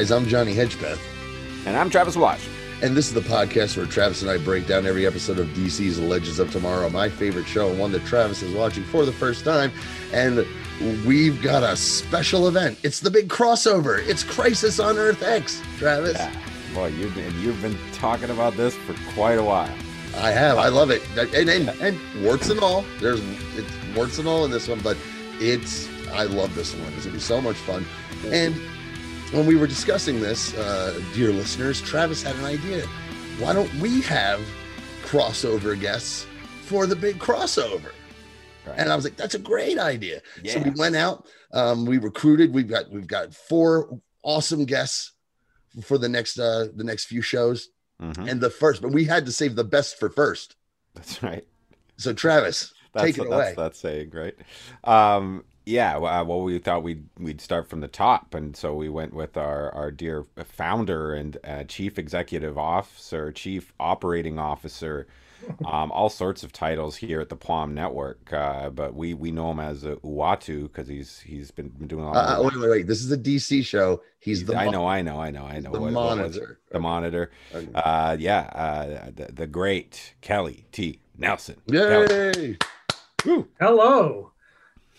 guys. I'm Johnny Hedgepeth. And I'm Travis Wash. And this is the podcast where Travis and I break down every episode of DC's Legends of Tomorrow, my favorite show, and one that Travis is watching for the first time. And we've got a special event. It's the big crossover. It's Crisis on Earth X, Travis. Yeah. Boy, you've been, you've been talking about this for quite a while. I have. I love it. And, and, and warts and all. There's it's warts and all in this one, but it's I love this one. It's gonna be so much fun. And when we were discussing this, uh, dear listeners, Travis had an idea. Why don't we have crossover guests for the big crossover? Right. And I was like, that's a great idea. Yeah. So we went out, um, we recruited. We've got we've got four awesome guests for the next uh the next few shows. Mm-hmm. And the first, but we had to save the best for first. That's right. So Travis, that's, take it away. That's, that's saying, right? Um, yeah, uh, well, we thought we'd we'd start from the top, and so we went with our our dear founder and uh, chief executive officer, chief operating officer, um, all sorts of titles here at the Plum Network. Uh, but we we know him as uh, Uatu because he's he's been, been doing a lot. Uh, wait, wait, wait! This is a DC show. He's the. I know, I know, I know, I know. The what, monitor. What the monitor. Uh, yeah, uh, the, the great Kelly T. Nelson. Yay! Kelly. Hello.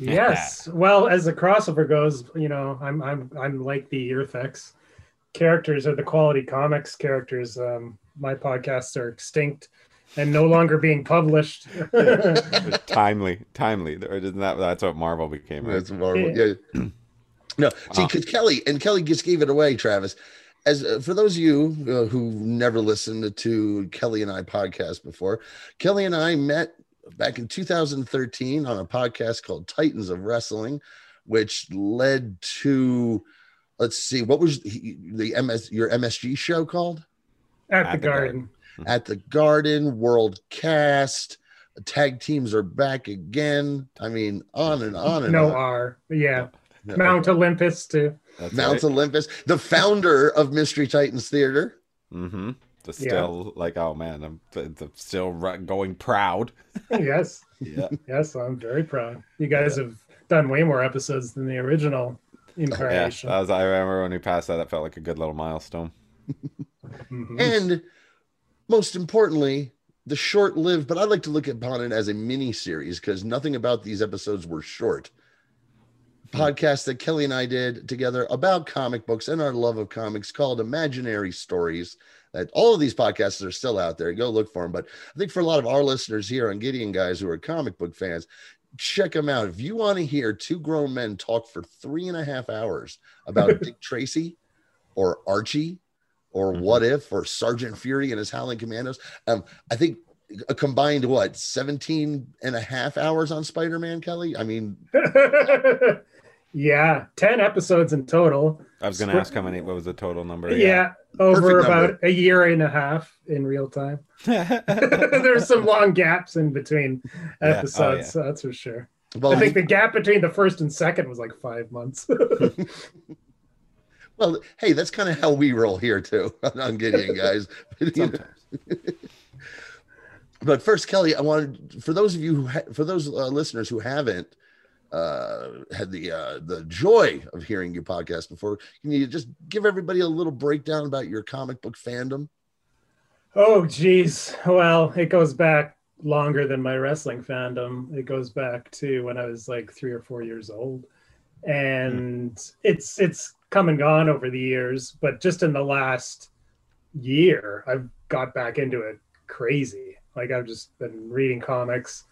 Yes. well, as the crossover goes, you know, I'm I'm I'm like the Earth X characters are the quality comics characters. Um, my podcasts are extinct and no longer being published. timely, timely. Isn't that that's what Marvel became? Right? That's Marvel. Yeah. yeah. no, see, because Kelly and Kelly just gave it away, Travis. As uh, for those of you uh, who never listened to Kelly and I podcast before, Kelly and I met back in 2013 on a podcast called Titans of Wrestling, which led to let's see, what was the MS your MSG show called? At, At the, the, Garden. Garden. At the Garden, World Cast, tag teams are back again. I mean, on and on and no on. R, yeah. No. Mount Olympus too. That's Mount right. Olympus, the founder of Mystery Titans Theater. Mm-hmm to still yeah. like oh man i'm, I'm still going proud yes yeah yes i'm very proud you guys yeah. have done way more episodes than the original incarnation yeah, was, i remember when we passed that that felt like a good little milestone mm-hmm. and most importantly the short-lived but i like to look upon it as a mini series because nothing about these episodes were short. Podcast that kelly and i did together about comic books and our love of comics called imaginary stories that all of these podcasts are still out there. Go look for them. But I think for a lot of our listeners here on Gideon guys who are comic book fans, check them out. If you want to hear two grown men talk for three and a half hours about Dick Tracy or Archie or mm-hmm. What If or Sergeant Fury and his Howling Commandos, um, I think a combined what 17 and a half hours on Spider-Man, Kelly? I mean Yeah, 10 episodes in total. I was going to ask how many, what was the total number? Yeah, yeah over Perfect about number. a year and a half in real time. There's some long gaps in between episodes, yeah. Oh, yeah. so that's for sure. Well, I think the gap between the first and second was like five months. well, hey, that's kind of how we roll here too on Gideon, guys. but first, Kelly, I wanted for those of you who ha- for those uh, listeners who haven't uh, had the uh, the joy of hearing your podcast before. Can you just give everybody a little breakdown about your comic book fandom? Oh, geez. Well, it goes back longer than my wrestling fandom. It goes back to when I was like three or four years old, and mm. it's it's come and gone over the years. But just in the last year, I've got back into it crazy. Like I've just been reading comics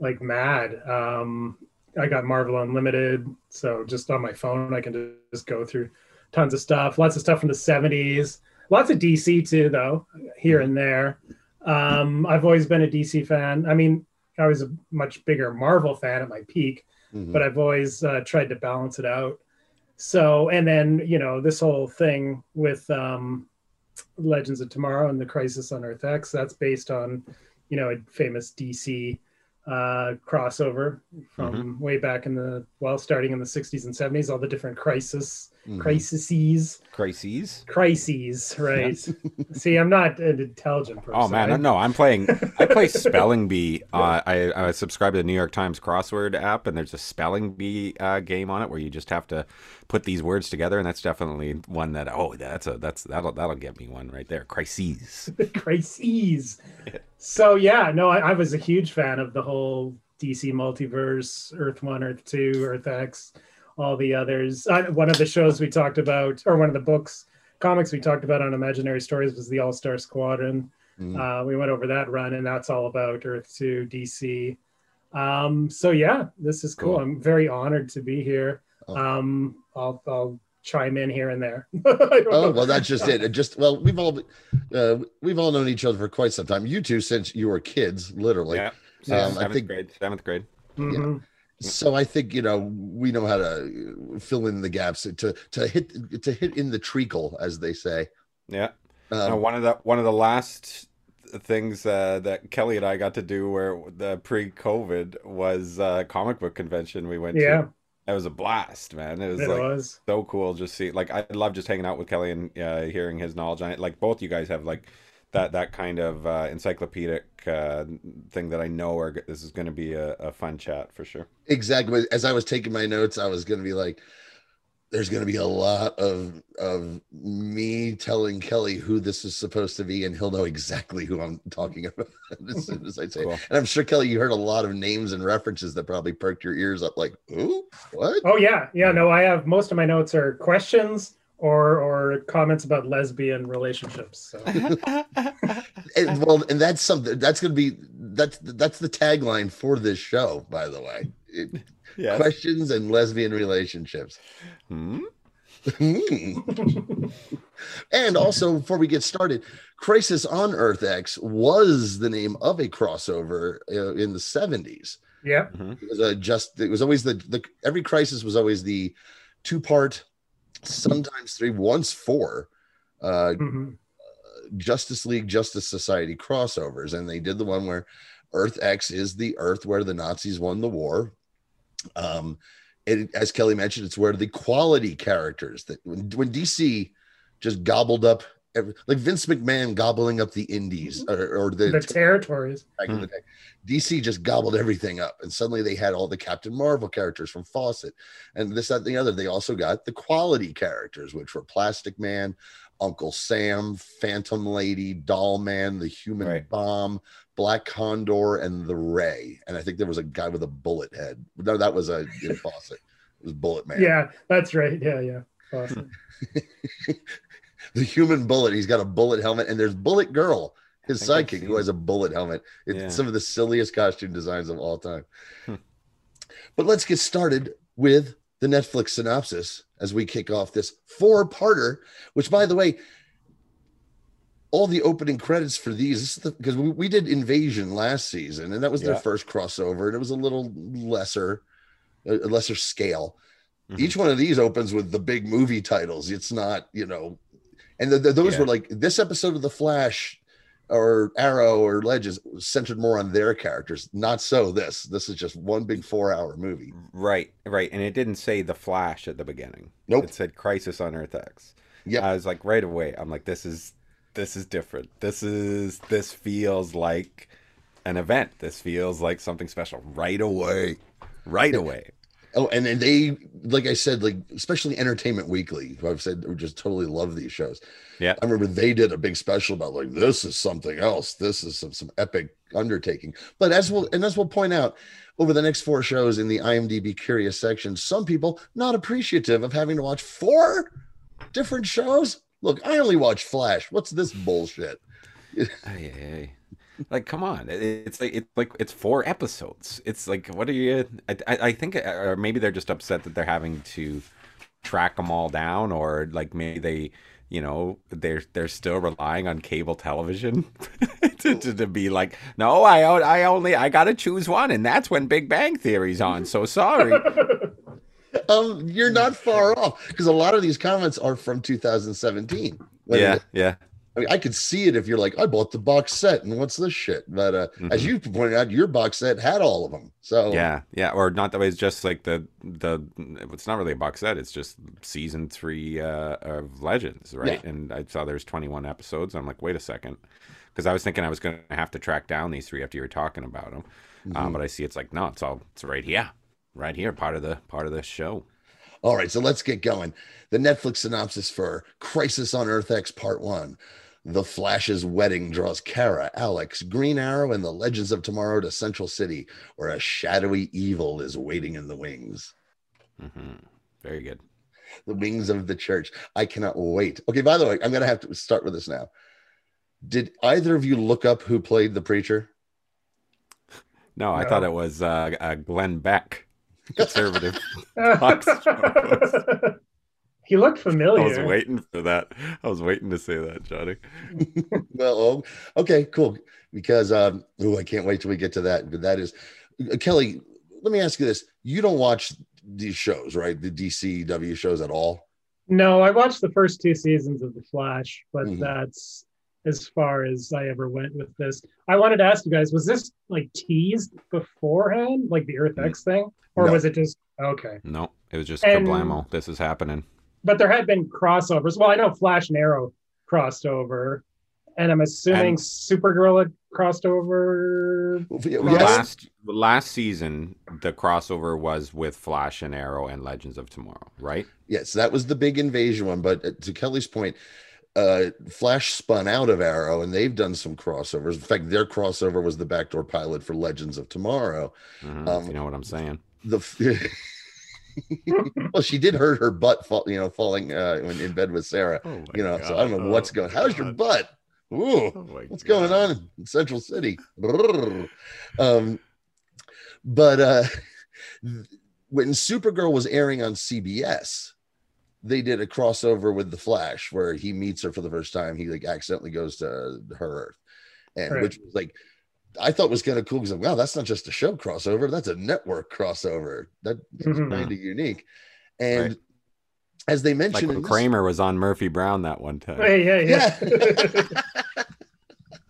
like mad. Um, I got Marvel Unlimited, so just on my phone I can just go through tons of stuff. Lots of stuff from the '70s. Lots of DC too, though, here and there. Um, I've always been a DC fan. I mean, I was a much bigger Marvel fan at my peak, mm-hmm. but I've always uh, tried to balance it out. So, and then you know this whole thing with um, Legends of Tomorrow and the Crisis on Earth X. That's based on you know a famous DC uh, crossover from mm-hmm. way back in the well, starting in the 60s and 70s, all the different crisis Mhm. crises, Crises. crises. Right. See, I'm not an intelligent person. Oh man, I- no, I'm playing. I play Spelling Bee. Uh, I I subscribe to the New York Times crossword app, and there's a Spelling Bee uh, game on it where you just have to put these words together, and that's definitely one that. Oh, that's a that's that'll that'll get me one right there. Crises. crises. So yeah, no, I, I was a huge fan of the whole DC multiverse, Earth One, Earth Two, Earth X, all the others. Uh, one of the shows we talked about, or one of the books, comics we talked about on Imaginary Stories was the All Star Squadron. Mhm. Uh, we went over that run, and that's all about Earth Two, DC. Um, so yeah, this is cool. Cool. I'm very honored to be here. Oh. Um, I'll, I'll chime in here and there. Oh know. well, that's just it. It just well, we've all uh, we've all known each other for quite some time. You two since you were kids, literally. yeah. Um, I seventh think- grade. Seventh grade. Mhm. So I think you know we know how to fill in the gaps to to hit to hit in the treacle, as they say. Yeah. Um, No, one of the one of the last things uh, that Kelly and I got to do where the pre-COVID was uh, comic book convention we went Yeah, to. It was a blast, man. It was it like was. so cool just see like I love just hanging out with Kelly and uh, hearing his knowledge on it. Like both you guys have like that that kind of uh, encyclopedic uh, thing that I know are this is going to be a, a fun chat for sure. exactly. As I was taking my notes, I was going to be like, "There's going to be a lot of of me telling Kelly who this is supposed to be, and he'll know exactly who I'm talking about as soon as I say." Cool. And I'm sure Kelly, you heard a lot of names and references that probably perked your ears up. Like, "Who? What?" Oh yeah, yeah. No, I have most of my notes are questions or or comments about lesbian relationships. So And, well, and that's something that's going to be that's that's the tagline for this show, by the way. It- Yes. Questions and lesbian relationships. Hmm? Hmm. and also, before we get started, Crisis on Earth X was the name of a crossover uh, in the seventies. yeah, It was a just. It was always the the every crisis was always the two part, sometimes three, once four. Uh, Mhm. Justice League Justice Society crossovers, and they did the one where Earth X is the Earth where the Nazis won the war. Um, it, as Kelly mentioned, it's where the quality characters that when, when DC just gobbled up, every, like Vince McMahon gobbling up the Indies mm-hmm. or, or the, the territories. back in the day. Hmm. DC just gobbled everything up, and suddenly they had all the Captain Marvel characters from Fawcett, and this, that, and the other. They also got the quality characters, which were Plastic Man, Uncle Sam, Phantom Lady, Doll Man, the Human Right. Bomb, Black Condor, and the Ray. And I think there was a guy with a bullet head. No, that was a in Fawcett. It was Bullet Man. Yeah, that's right. Yeah, yeah. Awesome. the human bullet. He's got a bullet helmet, and there's Bullet Girl, his I think I've sidekick, who has a bullet helmet. It's Yeah. some of the silliest costume designs of all time. Hmm. But let's get started with the Netflix synopsis as we kick off this four-parter. Which, by the way, all the opening credits for these is the, because we, we did Invasion last season, and that was their first crossover, and it was a little lesser, a lesser scale Mhm. each one of these opens with the big movie titles. It's not, you know, and the, the- those Yeah. were like this episode of The Flash or Arrow or Legends centered more on their characters. Not so this. This is just one big four hour movie. Right, right, and it didn't say the Flash at the beginning. Nope. It said Crisis on Earth X. yeah I was like right away. I'm like, this is this is different. This is this feels like an event. This feels like something special right away. Right away. Oh, and then they, like I said, like especially Entertainment Weekly, who I've said who just totally love these shows. Yeah. I remember they did a big special about like this is something else. This is some some epic undertaking. But as we'll and as we'll point out over the next four shows in the IMDb Curious section, some people not appreciative of having to watch four different shows. Look, I only watch Flash. What's this bullshit? Ay. Like, come on! It's like it's like it's four episodes. It's like, what are you? I, I think, uh, or maybe they're just upset that they're having to track them all down, or like maybe they, you know, they're they're still relying on cable television to, to, to be like, no, i i only I gotta choose one, and that's when Big Bang Theory's on. So sorry. Um, you're not far off because a lot of these comments are from 2017. yeah, yeah. I mean, I could see it if you're like, I bought the box set, and what's this shit? But uh, as Mhm. you pointed out, your box set had all of them. So Yeah, yeah, or not that way. It's just like the the. It's not really a box set. It's just season three uh, of Legends, right? And I saw there's 21 episodes. I'm like, wait a second, because I was thinking I was going to have to track down these three after you were talking about them. Um, Mhm. but I see it's like no, it's all it's right here, right here, part of the part of the show. All right, so let's get going. The Netflix synopsis for Crisis on Earth X Part 1. The Flash's wedding draws Kara, Alex, Green Arrow, and the Legends of Tomorrow to Central City, where a shadowy evil is waiting in the wings. hmm Very good. The wings of the church. I cannot wait. Okay, by the way, I'm going to have to start with this now. Did either of you look up who played the preacher? No, I No. thought it was uh, uh, Glenn Beck, conservative. he looked familiar. I was waiting for that. I was waiting to say that, Johnny. well, oh, okay, cool. Because um, oh, I can't wait till we get to that. But that is uh, Kelly. Let me ask you this: You don't watch these shows, right? The DCW shows at all? No, I watched the first two seasons of The Flash, but Mhm. that's as far as I ever went with this. I wanted to ask you guys: Was this like teased beforehand, like the Earth X thing, or No. was it just okay? No, it was just And- kablamo. This is happening. But there had been crossovers. Well, I know Flash and Arrow crossed over, and I'm assuming And- Supergirl had crossed over. Yes. Last last season, the crossover was with Flash and Arrow and Legends of Tomorrow, right? Yes, that was the big invasion one. But uh, to Kelly's point, uh, Flash spun out of Arrow, and they've done some crossovers. In fact, their crossover was the backdoor pilot for Legends of Tomorrow. Mhm, Um, you know what I'm saying? The well, she did hurt her butt, fall, you know, falling uh, when in bed with Sarah. Oh You know, so I don't know what's going. On. How's your butt? Ooh. Oh what's going on in Central City? Um, but uh, when Supergirl was airing on CBS, they did a crossover with the Flash where he meets her for the first time. He like accidentally goes to her Earth, and Right. which was like I thought was kind of cool because wow, that's not just a show crossover, that's a network crossover. That's Mhm. kind of unique. And Right. as they mentioned, when in this- Kramer was on Murphy Brown that one time. Hey, yeah, yeah. yeah.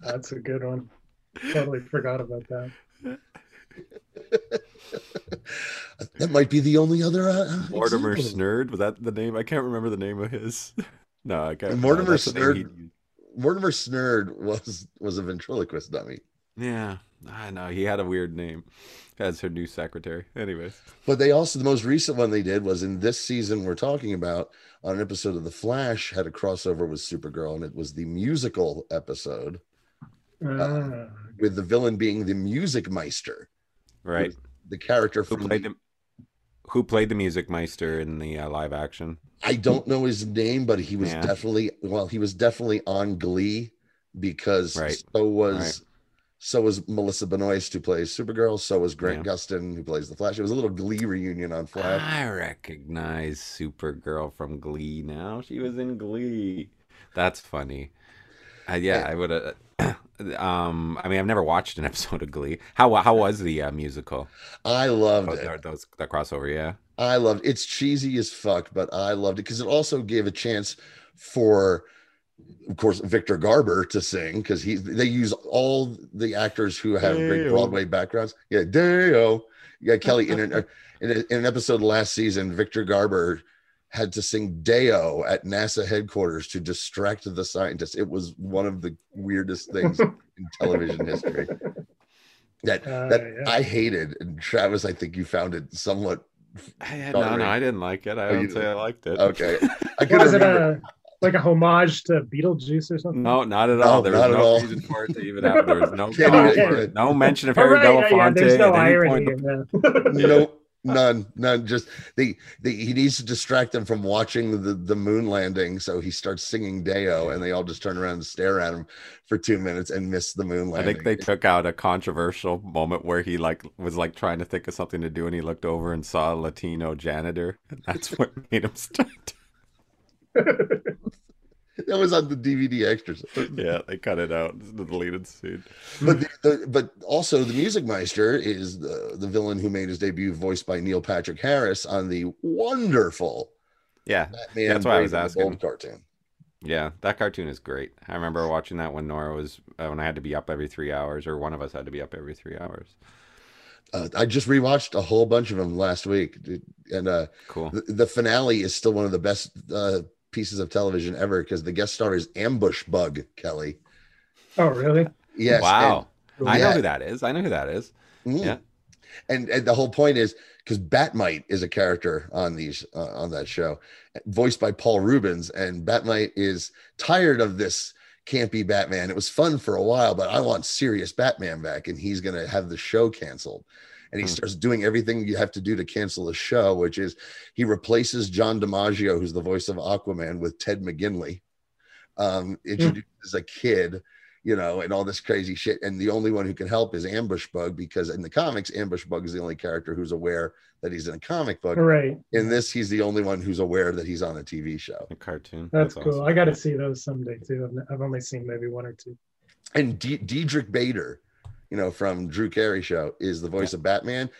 That's a good one. Totally forgot about that. that might be the only other uh, Mortimer example. Snerd was that the name? I can't remember the name of his. no, I can't. Mortimer no, that's the name Snerd- he- Mortimer Snerd was was a ventriloquist dummy, Yeah, I know he had a weird name as her new secretary. Anyways, but they also the most recent one they did was in this season we're talking about on an episode of The Flash had a crossover with Supergirl, and it was the musical episode Ah. with the villain being the Music Meister, right? the character Who from played the Who played the Music Meister in the uh, live action? I don't know his name, but he was Yeah. definitely well, he was definitely on Glee because Right. so was Right. So was Melissa Benoist who plays Supergirl, so was Grant Yeah. Gustin who plays the Flash. It was a little Glee reunion on Flash. I recognize Supergirl from Glee now. She was in Glee. That's funny. Uh, yeah, I would have. um, I mean, I've never watched an episode of Glee. How how was the uh, musical? I loved Oh, it. those that crossover, yeah. I loved it. it's cheesy as fuck, but I loved it because it also gave a chance for of course Victor Garber to sing because he they use all the actors who have great Broadway backgrounds. Yeah, Day-O. Yeah, Kelly in an in, a, in an episode last season, Victor Garber had to sing Day-O at NASA headquarters to distract the scientists. It was one of the weirdest things in television history. That Uh, that yeah. I hated. And Travis, I think you found it somewhat I, no, no, I didn't like it. I Oh, you don't say I liked it. okay. I couldn't was it a like a homage to Beetlejuice or something? No, not at all. There was not at no all. reason for it to even happen. There was no Can't even- for it. No mention of Oh, Harry right, yeah, yeah, There's no at any irony point. in that. no none none just they, they he needs to distract them from watching the the moon landing so he starts singing Day-O and they all just turn around and stare at him for two minutes and miss the moon landing. I think they took out a controversial moment where he like was like trying to think of something to do, and he looked over and saw a Latino janitor, and that's what made him start. That was on the dvd extras yeah, they cut it out. It's the deleted scene. but the, the, but also the music meister is the the villain who made his debut voiced by neil patrick harris on the wonderful Yeah, batman That's why I was asking. Cartoon Yeah, that cartoon is great. I remember watching that when Nora was uh, when I had to be up every three hours, or one of us had to be up every three hours. Uh, I just rewatched a whole bunch of them last week, and uh, Cool. the, the finale is still one of the best uh, pieces of television ever because the guest star is Ambush Bug Kelly. oh, really? Yes, wow. I know who that is. I know who that is. and, mm. Yeah. and and the whole point is because Bat-Mite is a character on these uh, on that show, voiced by Paul Reubens, and Bat-Mite is tired of this campy Batman. It was fun for a while, but I want serious Batman back, and he's gonna have the show canceled. And he Hmm. starts doing everything you have to do to cancel the show, which is he replaces John DiMaggio, who's the voice of Aquaman, with Ted McGinley, um, introduced as a kid, you know, and all this crazy shit. And the only one who can help is Ambush Bug because in the comics, Ambush Bug is the only character who's aware that he's in a comic book. Right. In this, he's the only one who's aware that he's on a TV show. A cartoon. That's, cool. awesome. I got to see those someday too. I've- I've only seen maybe one or two. And D- Diedrich Bader, you know, from Drew Carey show, is the voice of Batman.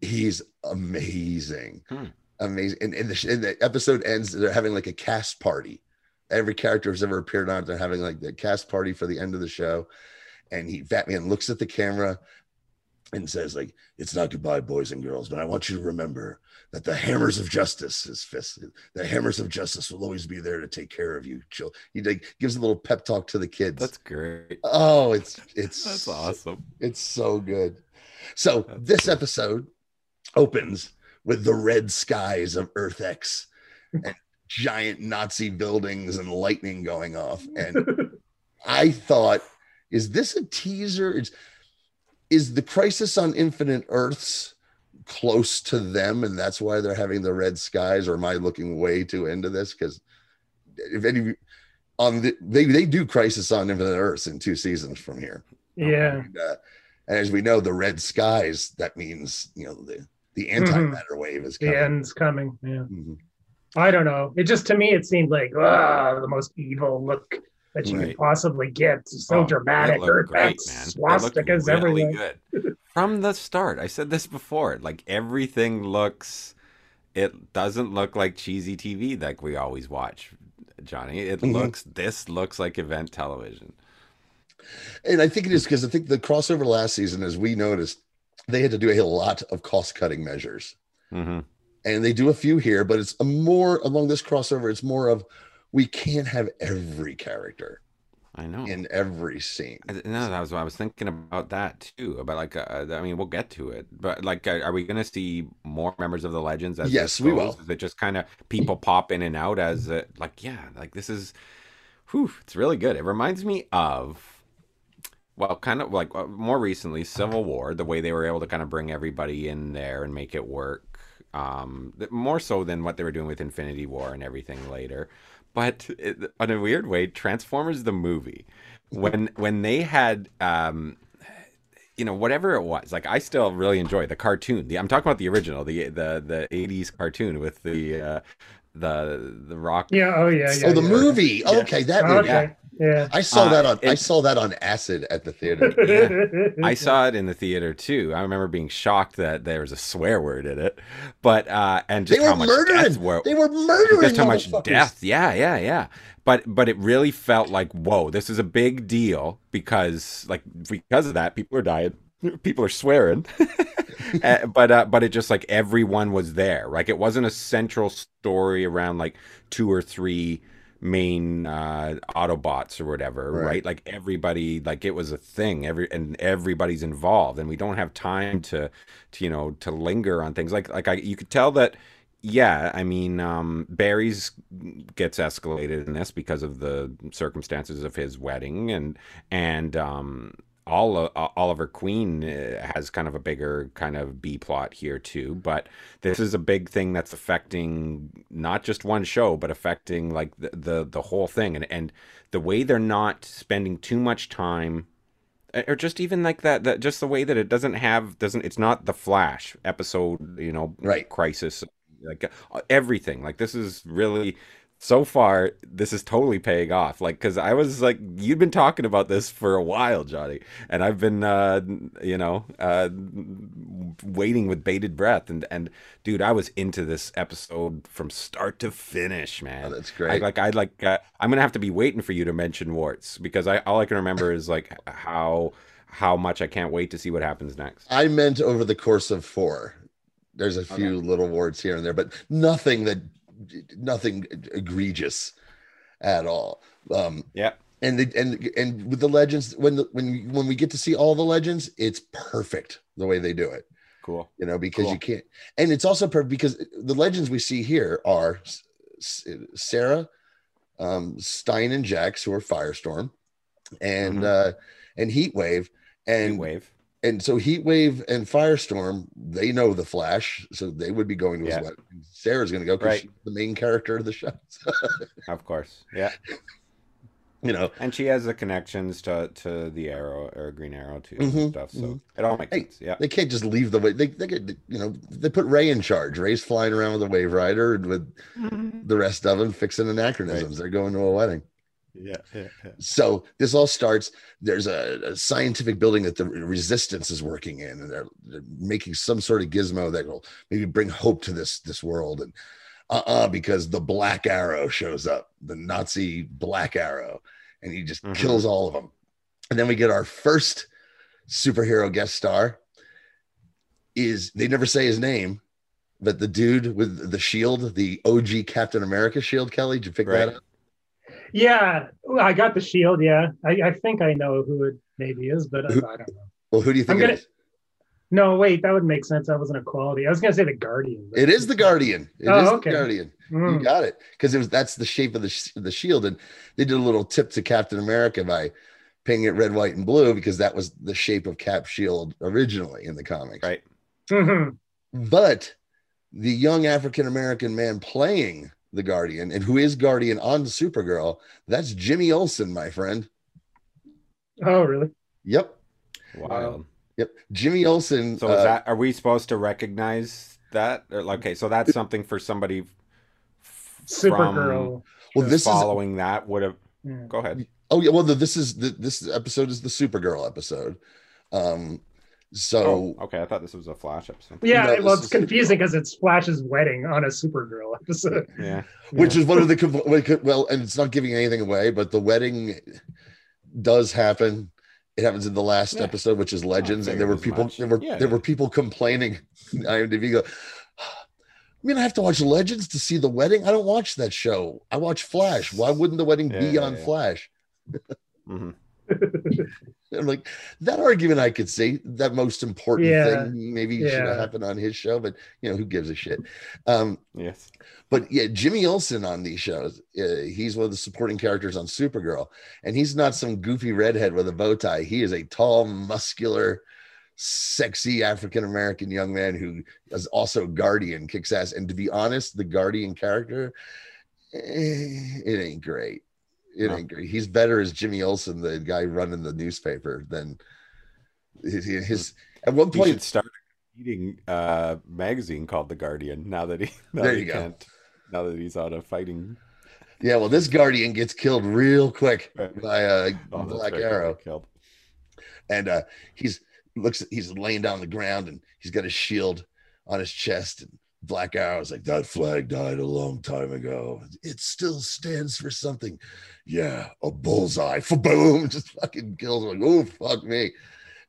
He's amazing, Hmm. amazing. And, and, the, and the episode ends. They're having like a cast party. Every character who's ever appeared on it, they're having like the cast party for the end of the show. And he, Batman, looks at the camera and says, like, "It's not goodbye, boys and girls, but I want you to remember that the hammers of justice, his fist, the hammers of justice will always be there to take care of you." Chill. He like, gives a little pep talk to the kids. That's great. Oh, it's it's That's awesome. It's so good. So That's this cool. episode opens with the red skies of Earth X and giant Nazi buildings and lightning going off. And I thought, is this a teaser? Is, is the crisis on Infinite Earths close to them, and that's why they're having the red skies? Or am I looking way too into this? Because if any on the they they do Crisis on Infinite Earths in two seasons from here. yeah. And, uh, and as we know, the red skies, that means, you know, the, the antimatter wave is The coming. end's coming. Yeah. Mhm. I don't know. It just to me it seemed like ah, the most evil look that you Right. could possibly get. It's so Oh, dramatic. it looked Earth great, man. It looked swastikas really everywhere. good. From the start, I said this before. Like everything looks, it doesn't look like cheesy TV like we always watch, Johnny. It Mhm. looks. This looks like event television. And I think it is because I think the crossover last season, as we noticed, they had to do a lot of cost cutting measures. hmm And they do a few here, but it's a more along this crossover, it's more of we can't have every character I know. in every scene. I- No, that was I was thinking about that too. About like, uh, I mean, we'll get to it, but like, uh, are we going to see more members of the legends? As Yes, we will. Is it just kind of people pop in and out as uh, like, yeah, like this is, whew, it's really good. It reminds me of, well, kind of like uh, more recently, Civil War. The way they were able to kind of bring everybody in there and make it work. Um, more so than what they were doing with Infinity War and everything later. But it, in a weird way, Transformers the movie, when when they had um, you know whatever it was like i still really enjoy the cartoon the, i'm talking about the original the the the 80s cartoon with the uh the the rock Yeah. Oh yeah. yeah oh, the yeah. movie. Okay, that movie. Okay. Yeah. I saw Uh, that on I saw that on acid at the theater. Yeah. I saw it in the theater too. I remember being shocked that there was a swear word in it, but uh, and They just were how much death murdering. were, They were murdering. just how much death. Yeah, yeah, yeah. But but it really felt like whoa, this is a big deal because like because of that, people are dying, people are swearing. Uh, but uh, but it just like everyone was there. Like it wasn't a central story around like two or three main uh autobots or whatever Right. right. like everybody like it was a thing every and everybody's involved and we don't have time to to you know to linger on things like like I you could tell that yeah i mean um barry's gets escalated in this because of the circumstances of his wedding and and um all uh, Oliver Queen uh, has kind of a bigger kind of B plot here too, but this is a big thing that's affecting not just one show, but affecting like the the, the whole thing, and and the way they're not spending too much time, or just even like that that just the way that it doesn't have doesn't it's not the Flash episode, you know, Right. crisis, like uh, everything. Like this is really so far this is totally paying off like because i was like you've been talking about this for a while johnny and i've been uh you know uh waiting with bated breath. And and dude, I was into this episode from start to finish, man. Oh, that's I great. like I like uh, I'm gonna have to be waiting for you to mention warts because I all I can remember is like how how much I can't wait to see what happens next. I meant over the course of four. There's a few little warts here and there, but nothing that nothing egregious at all. Um, Yeah. and the, and and with the legends, when the, when when we get to see all the legends, it's perfect the way they do it. Cool. You know, because Cool. you can't, and it's also perfect because the legends we see here are Sarah, um, Stein, and Jax, who are Firestorm, and Mhm. uh, and Heatwave, and Heat wave. And so Heatwave and Firestorm, they know the Flash, so they would be going to his Yeah. wedding. Sarah's going to go because Right. she's the main character of the show. Of course. Yeah. you know, And she has the connections to to the Arrow or Green Arrow too Mhm, and stuff. So mhm. it all makes Hey, sense. Yeah. they can't just leave the way they they get you know they put Ray in charge. Ray's flying around with a Wave Rider and with the rest of them fixing anachronisms. They're going to a wedding. Yeah. Yeah. yeah. So this all starts. There's a, a scientific building that the resistance is working in, and they're, they're making some sort of gizmo that will maybe bring hope to this this world. And uh-uh, because the Black Arrow shows up, the Nazi Black Arrow, and he just Mhm. kills all of them. And then we get our first superhero guest star. Is they never say his name, but the dude with the shield, the OG Captain America shield. Kelly, did you pick Right. that up? Yeah, I got the shield. Yeah, I, I think I know who it maybe is, but I, Who- I don't know. Well, who do you think I'm it gonna- is? No, wait, that would make sense. That wasn't a quality. I was gonna say the Guardian. It is the Guardian. It is Oh, okay. the Guardian. You Mm. got it because it was that's the shape of the sh- the shield, and they did a little tip to Captain America by painting it red, white, and blue because that was the shape of Cap shield originally in the comics. Right. Mhm. But the young African American man playing the Guardian and who is Guardian on Supergirl, that's Jimmy Olsen, my friend. Oh, really? Yep, Wow. yep. Jimmy Olsen. So is uh, that are we supposed to recognize that? Okay, so that's something for somebody f- Supergirl. well, from this is following that would have. Yeah. Go ahead. Oh yeah, well the, this is the this episode is the Supergirl episode. Um so Oh, okay. I thought this was a Flash episode. Yeah, No, well, it's confusing because it's Flash's wedding on a Supergirl episode. Yeah. which is one of the compl- we could- well and it's not giving anything away, but the wedding does happen. It happens in the last Yeah. episode, which is Legends, and there were people much. there were Yeah. there were people complaining. IMDb go, I mean, I have to watch Legends to see the wedding. I don't watch that show. I watch Flash. Why wouldn't the wedding Yeah, be yeah, on yeah. Flash? hmm I'm like, that argument I could see. That most important Yeah. thing maybe should have happened on his show, but you know, who gives a shit? Um, Yes. but yeah, Jimmy Olsen on these shows, uh, he's one of the supporting characters on Supergirl, and he's not some goofy redhead with a bow tie. He is a tall, muscular, sexy African American young man who is also Guardian, kicks ass. And to be honest, the Guardian character, eh, it ain't great. It No. ain't great. He's better as Jimmy Olsen, the guy running the newspaper, than his. his at one He point, should start eating uh magazine called The Guardian now that he now There that you he go. can't now that he's out of fighting yeah, well, this Guardian gets killed real quick Right. by uh, Oh, Black right, Arrow. killed. and uh he's looks he's laying down on the ground and he's got his shield on his chest and black arrow's like that flag died a long time ago. It still stands for something. Yeah a bullseye. For boom just fucking kills him like oh fuck me.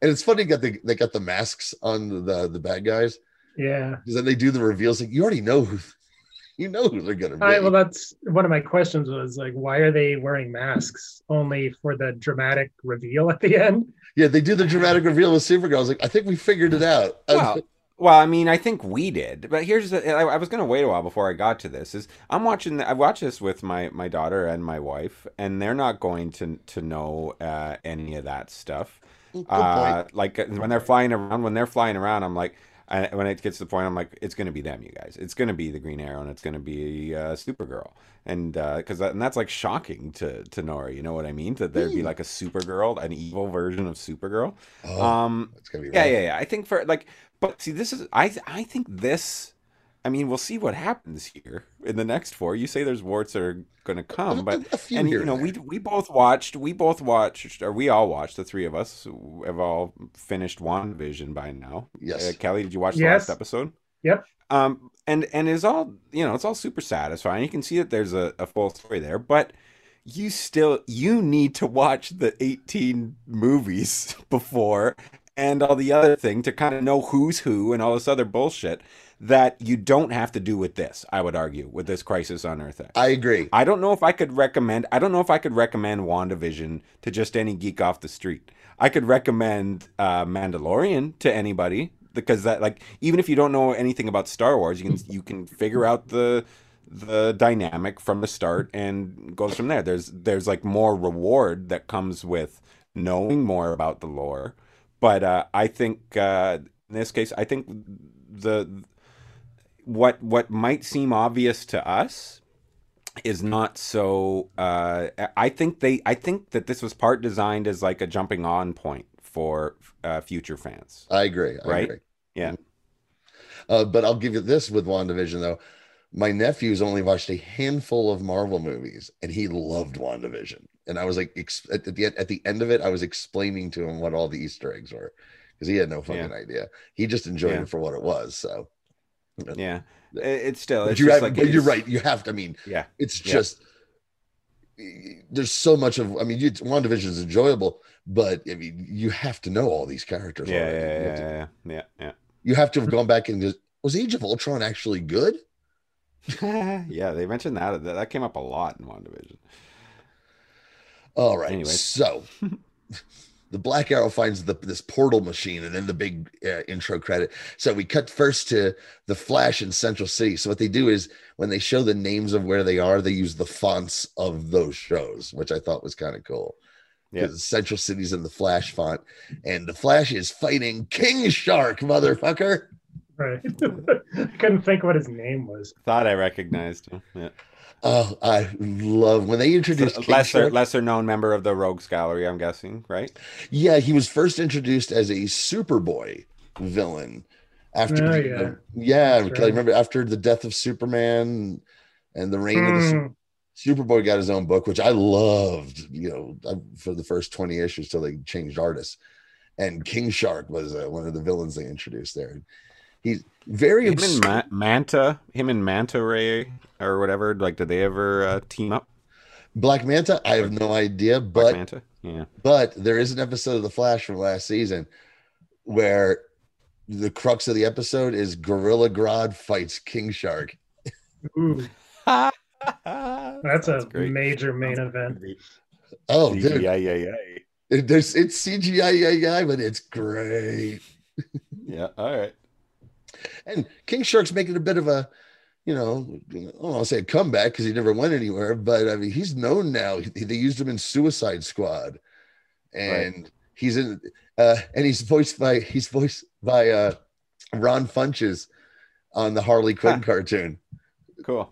And it's funny got the they got the masks on the the bad guys. Yeah. because then they do the reveals like you already know who you know who they're gonna be. I, well, that's one of my questions was like, why are they wearing masks? Only for the dramatic reveal at the end? yeah they do the dramatic reveal with supergirl. I was like i think we figured it out. Well, well, I mean, I think we did, but here's the. I, I was going to wait a while before I got to this. Is I'm watching. I watch this with my my daughter and my wife, and they're not going to to know uh, any of that stuff. Uh, like uh, when they're flying around, when they're flying around, I'm like, I, when it gets to the point, I'm like, it's going to be them, you guys. It's going to be the Green Arrow, and it's going to be uh, Supergirl, and because that, and that's like shocking to to Nora. You know what I mean? That there'd be Hmm. like a Supergirl, an evil version of Supergirl. oh, Um, it's gonna be yeah, yeah, yeah. I think for like, but see, this is I I think this I mean, we'll see what happens here in the next four. You say there's warts that are going to come, but A few and here you know and we we both watched we both watched or we all watched the three of us have all finished WandaVision by now Yes. uh, kelly did you watch the Yes. last episode Yep. um and and is all you know it's all super satisfying you can see that there's a, a full story there but you still you need to watch the 18 movies before and all the other thing to kind of know who's who and all this other bullshit that you don't have to do with this i would argue with this crisis on earth X. I agree. I don't know if I could recommend. I don't know if I could recommend WandaVision to just any geek off the street. I could recommend uh, Mandalorian to anybody because that, like, even if you don't know anything about Star Wars, you can you can figure out the the dynamic from the start and goes from there. There's there's like more reward that comes with knowing more about the lore, but uh, I think uh, in this case, I think the what what might seem obvious to us is not so uh i think they i think that this was part designed as like a jumping on point for uh, future fans I agree. I Right? agree. Yeah. Uh, but I'll give you this with WandaVision though. My nephew's only watched a handful of Marvel movies and he loved WandaVision. And I was like, ex- at the at the end of it, I was explaining to him what all the Easter eggs were because he had no fucking idea. He just enjoyed Yeah. it for what it was. So, yeah it's still it's you're, just right, like but you're right. You have to. I mean, yeah it's Yeah. just there's so much of. I mean, you, WandaVision is enjoyable, but I mean, you have to know all these characters. yeah already. yeah You yeah to- yeah yeah, you have to have gone back and just was Age of Ultron actually good? yeah. yeah they mentioned that that came up a lot in WandaVision All right. Anyways. So the Black Arrow finds the this portal machine and then the big uh, intro credit. So we cut first to the Flash in Central City. So what they do is when they show the names of where they are, they use the fonts of those shows, which I thought was kind of cool. Yeah. Because Central City's in the Flash font, and the Flash is fighting King Shark, motherfucker. Right. I couldn't think what his name was. thought i recognized him yeah Oh, I love when they introduced So, lesser Shark. lesser known member of the rogues gallery i'm guessing right Yeah, he was first introduced as a Superboy villain after, Oh, the- yeah. yeah, That's because I remember after the death of Superman and the reign of the Hmm. Superboy got his own book, which I loved. You know, for the first twenty issues till they changed artists, and King Shark was uh, one of the villains they introduced there. He's very him obs- and Ma- manta him and manta ray or whatever like did they ever uh, team up Black Manta. I have no idea, Black but manta yeah But there is an episode of The Flash from last season where the crux of the episode is Gorilla Grodd fights King Shark. Ooh, that's, a great. major main event. Oh, dude, yeah, yeah, yeah. it- there's it's CGI, yeah, yeah, but it's great. Yeah, all right. And King Shark's making a bit of a, you know, I don't want to say a comeback because he never went anywhere, but I mean, he's known now. He- They used him in Suicide Squad, and he's in, uh, and he's voiced by he's voiced by uh, Ron Funches on the Harley Quinn cartoon. Cool.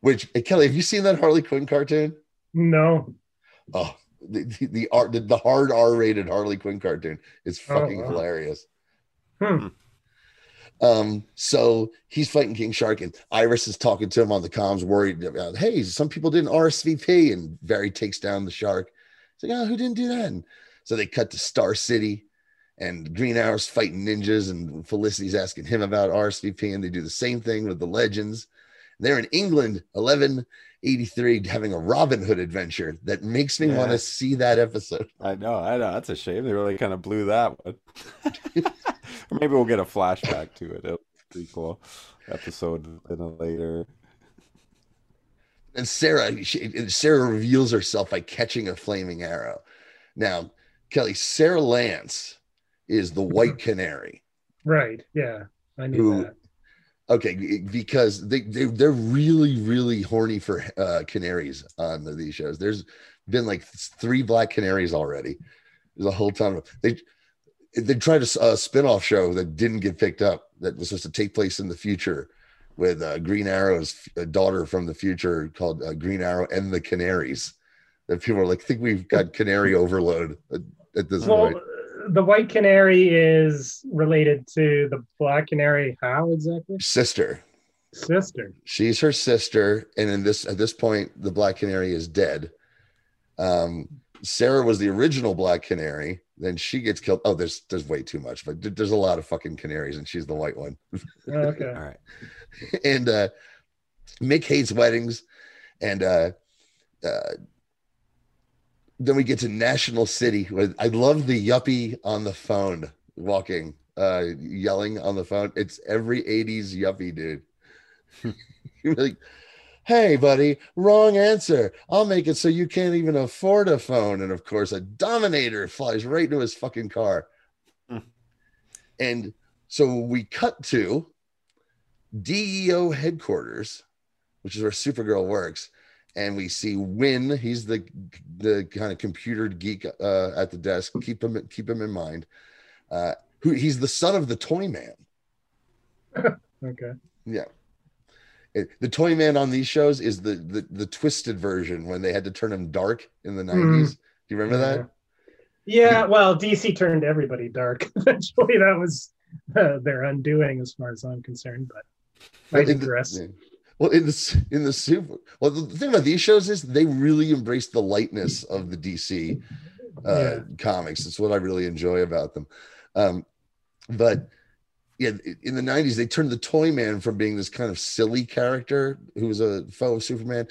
Which hey, Kelly, have you seen that Harley Quinn cartoon? No. Oh, the the, the art the, the hard R rated Harley Quinn cartoon is Oh, fucking wow. hilarious. Hmm. Um, so he's fighting King Shark, and Iris is talking to him on the comms, worried about, hey, some people didn't RSVP, and Barry takes down the shark. He's like, oh, who didn't do that? And so they cut to Star City, and Green Arrow's fighting ninjas, and Felicity's asking him about RSVP, and they do the same thing with the Legends. They're in England, 1183, having a Robin Hood adventure that makes me want to see that episode. I know, I know. That's a shame. They really kind of blew that one. or maybe we'll get a flashback to it. It'll be pretty cool episode in a later. and Sarah, she, Sarah reveals herself by catching a flaming arrow. Now, Kelly, Sarah Lance is the White Canary. Right. Yeah. I knew Who- that. Okay, because they, they they're really really horny for uh, canaries on these shows. There's been like three black canaries already. There's a whole ton of they they tried a, a spin-off show that didn't get picked up that was supposed to take place in the future with uh, Green Arrow's f- daughter from the future called uh, Green Arrow and the Canaries. That people are like, think we've got canary overload at, at this Well, point. the white canary is related to the black canary. How exactly? Sister. Sister. She's her sister, and in this at this point, the black canary is dead. Um, Sarah was the original black canary. Then she gets killed. Oh, there's there's way too much, but there's a lot of fucking canaries, and she's the white one. Okay. All right. and uh, Mick hates weddings, and uh, uh, then we get to National City. Where I love the yuppie on the phone walking, uh, yelling on the phone. It's every '80s yuppie dude. You're like, hey, buddy, wrong answer. I'll make it so you can't even afford a phone. And of course, a Dominator flies right into his fucking car. Hmm. And so we cut to DEO headquarters, which is where Supergirl works. And we see Winn. He's the the kind of computer geek uh, at the desk. Keep him keep him in mind. Uh, who he's the son of the Toy Man. Okay. Yeah. The toy man on these shows is the, the the twisted version when they had to turn him dark in the 90s. Do you remember that? Yeah, well, DC turned everybody dark. Eventually, that was uh, their undoing, as far as I'm concerned. But I Well, in the- digress. yeah. Well, in the in the super well, the thing about these shows is they really embrace the lightness of the DC uh, Yeah. comics. It's what I really enjoy about them. Um, but yeah, in the '90s, they turned the Toy Man from being this kind of silly character who was a foe of Superman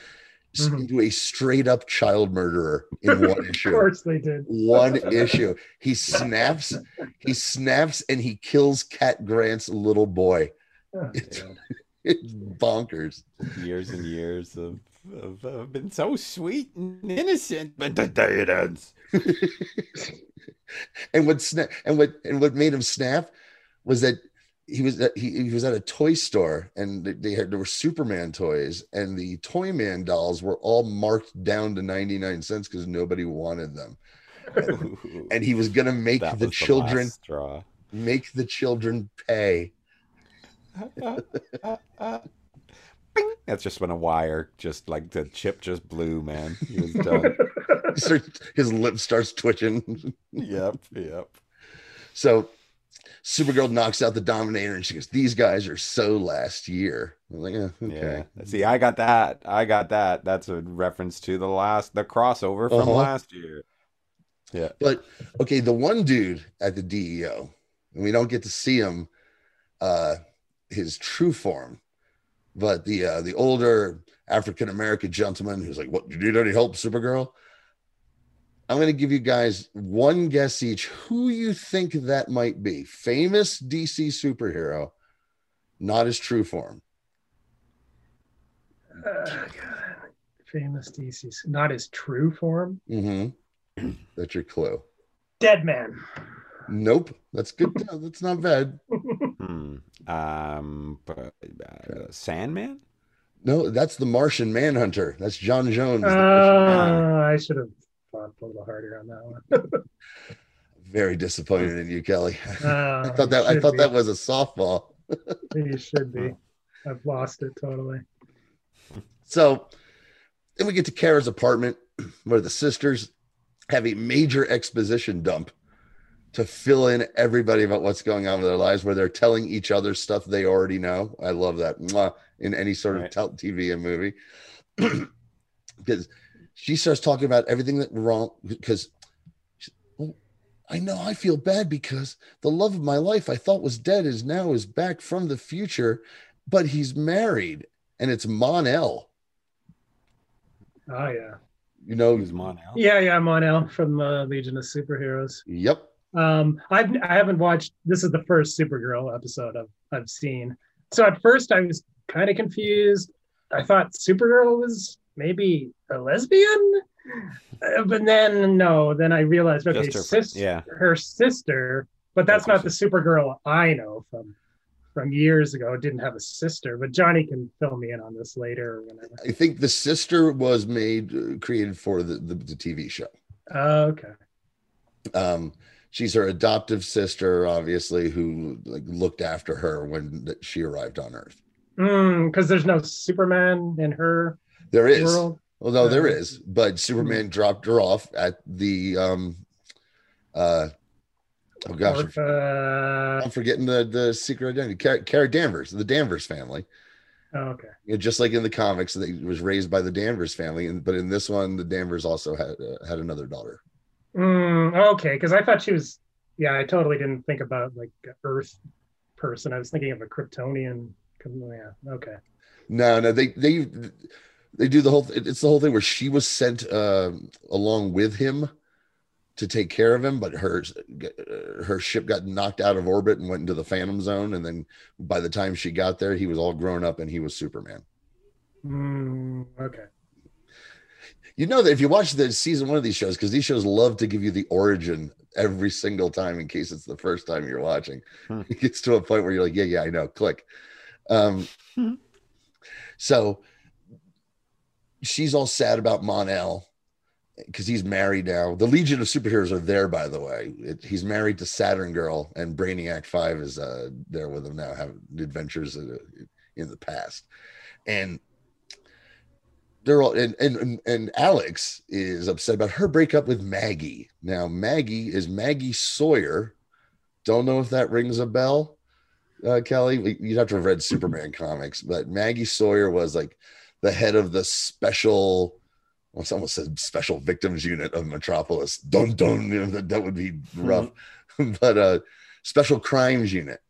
s- Mhm. into a straight up child murderer in one issue. Of course, they did. one issue. He snaps, he snaps, and he kills Cat Grant's little boy. Oh, It's, God. it's bonkers. Years and years of, of, of been so sweet and innocent, but the day it ends. and what snap and what and what made him snap was that he was at, he, he was at a toy store and they- had there were Superman toys and the Toy Man dolls were all marked down to 99 cents because nobody wanted them. And he was gonna make That the children straw. make the children pay. That's just when a wire just like the chip just blew, man. He was done. His lip starts twitching. yep, yep. So Supergirl knocks out the Dominator and she goes, These guys are so last year. I'm like, yeah, okay. Yeah. See, I got that. I got that. That's a reference to the last the crossover from Uh-huh. last year. Yeah. But okay, the one dude at the DEO, and we don't get to see him uh his true form, but the uh the older African American gentleman who's like, What do you need any help, Supergirl? I'm gonna give you guys one guess each who you think that might be. Famous DC superhero, not his true form. Uh, God. Famous DC, not his true form. Mm-hmm. That's your clue. Deadman. Nope. That's good. That's not bad. Hmm. Um. But, uh, Sandman. No, that's the Martian Manhunter. That's J'onn J'onzz. the Uh, I should have thought a little harder on that one. Very disappointed in you, Kelly. Uh, I thought that I thought be. that was a softball. You should be. I've lost it totally. So then we get to Kara's apartment where the sisters have a major exposition dump to fill in everybody about what's going on in their lives, where they're telling each other stuff they already know. I love that Mwah, in any sort of Right. tel- TV and movie. because she starts talking about everything that wrong because well, I know I feel bad because the love of my life I thought was dead is now is back from the future, but he's married and it's Mon-El. Oh yeah. You know, Who's Mon-El? Yeah, yeah, Mon-El from uh, Legion of Superheroes. yep. Um, I've I haven't watched. This is the first Supergirl episode I've I've seen. So at first I was kind of confused. I thought Supergirl was maybe a lesbian, Uh, but then no. Then I realized okay, Just her- sis, yeah. her sister. But that's not the Supergirl I know from from years ago. Didn't have a sister, but Johnny can fill me in on this later or whenever. I think the sister was made uh, created for the, the, the TV show. Oh, okay. Um, she's her adoptive sister, obviously, who like looked after her when she arrived on Earth. Because there's no Superman in her There is, world. Well, no, there Uh, is, but Superman dropped her off at the um, uh, Oh gosh, I'm, I'm forgetting the the secret identity. Kara, Danvers, the Danvers family. Oh, okay. You know, just like in the comics, they was raised by the Danvers family, and but in this one, the Danvers also had uh, had another daughter. Mm, okay, because I thought she was. Yeah, I totally didn't think about like Earth person. I was thinking of a Kryptonian. Yeah. Okay. No, no, they they they do the whole. It's the whole thing where she was sent uh, along with him to take care of him, but her her ship got knocked out of orbit and went into the Phantom Zone, and then by the time she got there, he was all grown up and he was Superman. Mm, okay. You know that if you watch the season one of these shows, because these shows love to give you the origin every single time in case it's the first time you're watching. Hmm. It gets to a point where you're like, yeah, yeah, I know. Click. Um, Hmm. so she's all sad about Mon-El because he's married now. The Legion of Superheroes are there, by the way. It, he's married to Saturn Girl, and Brainiac Five is uh, there with him now, having adventures in, in the past, and they're all and, and and Alex is upset about her breakup with Maggie. Now Maggie is Maggie Sawyer. Don't know if that rings a bell, uh, Kelly. You'd have to have read Superman comics, but Maggie Sawyer was like the head of the special. Well, it's almost said special victims unit of Metropolis. Dun dun. You know, that, that would be rough, but uh, special crimes unit.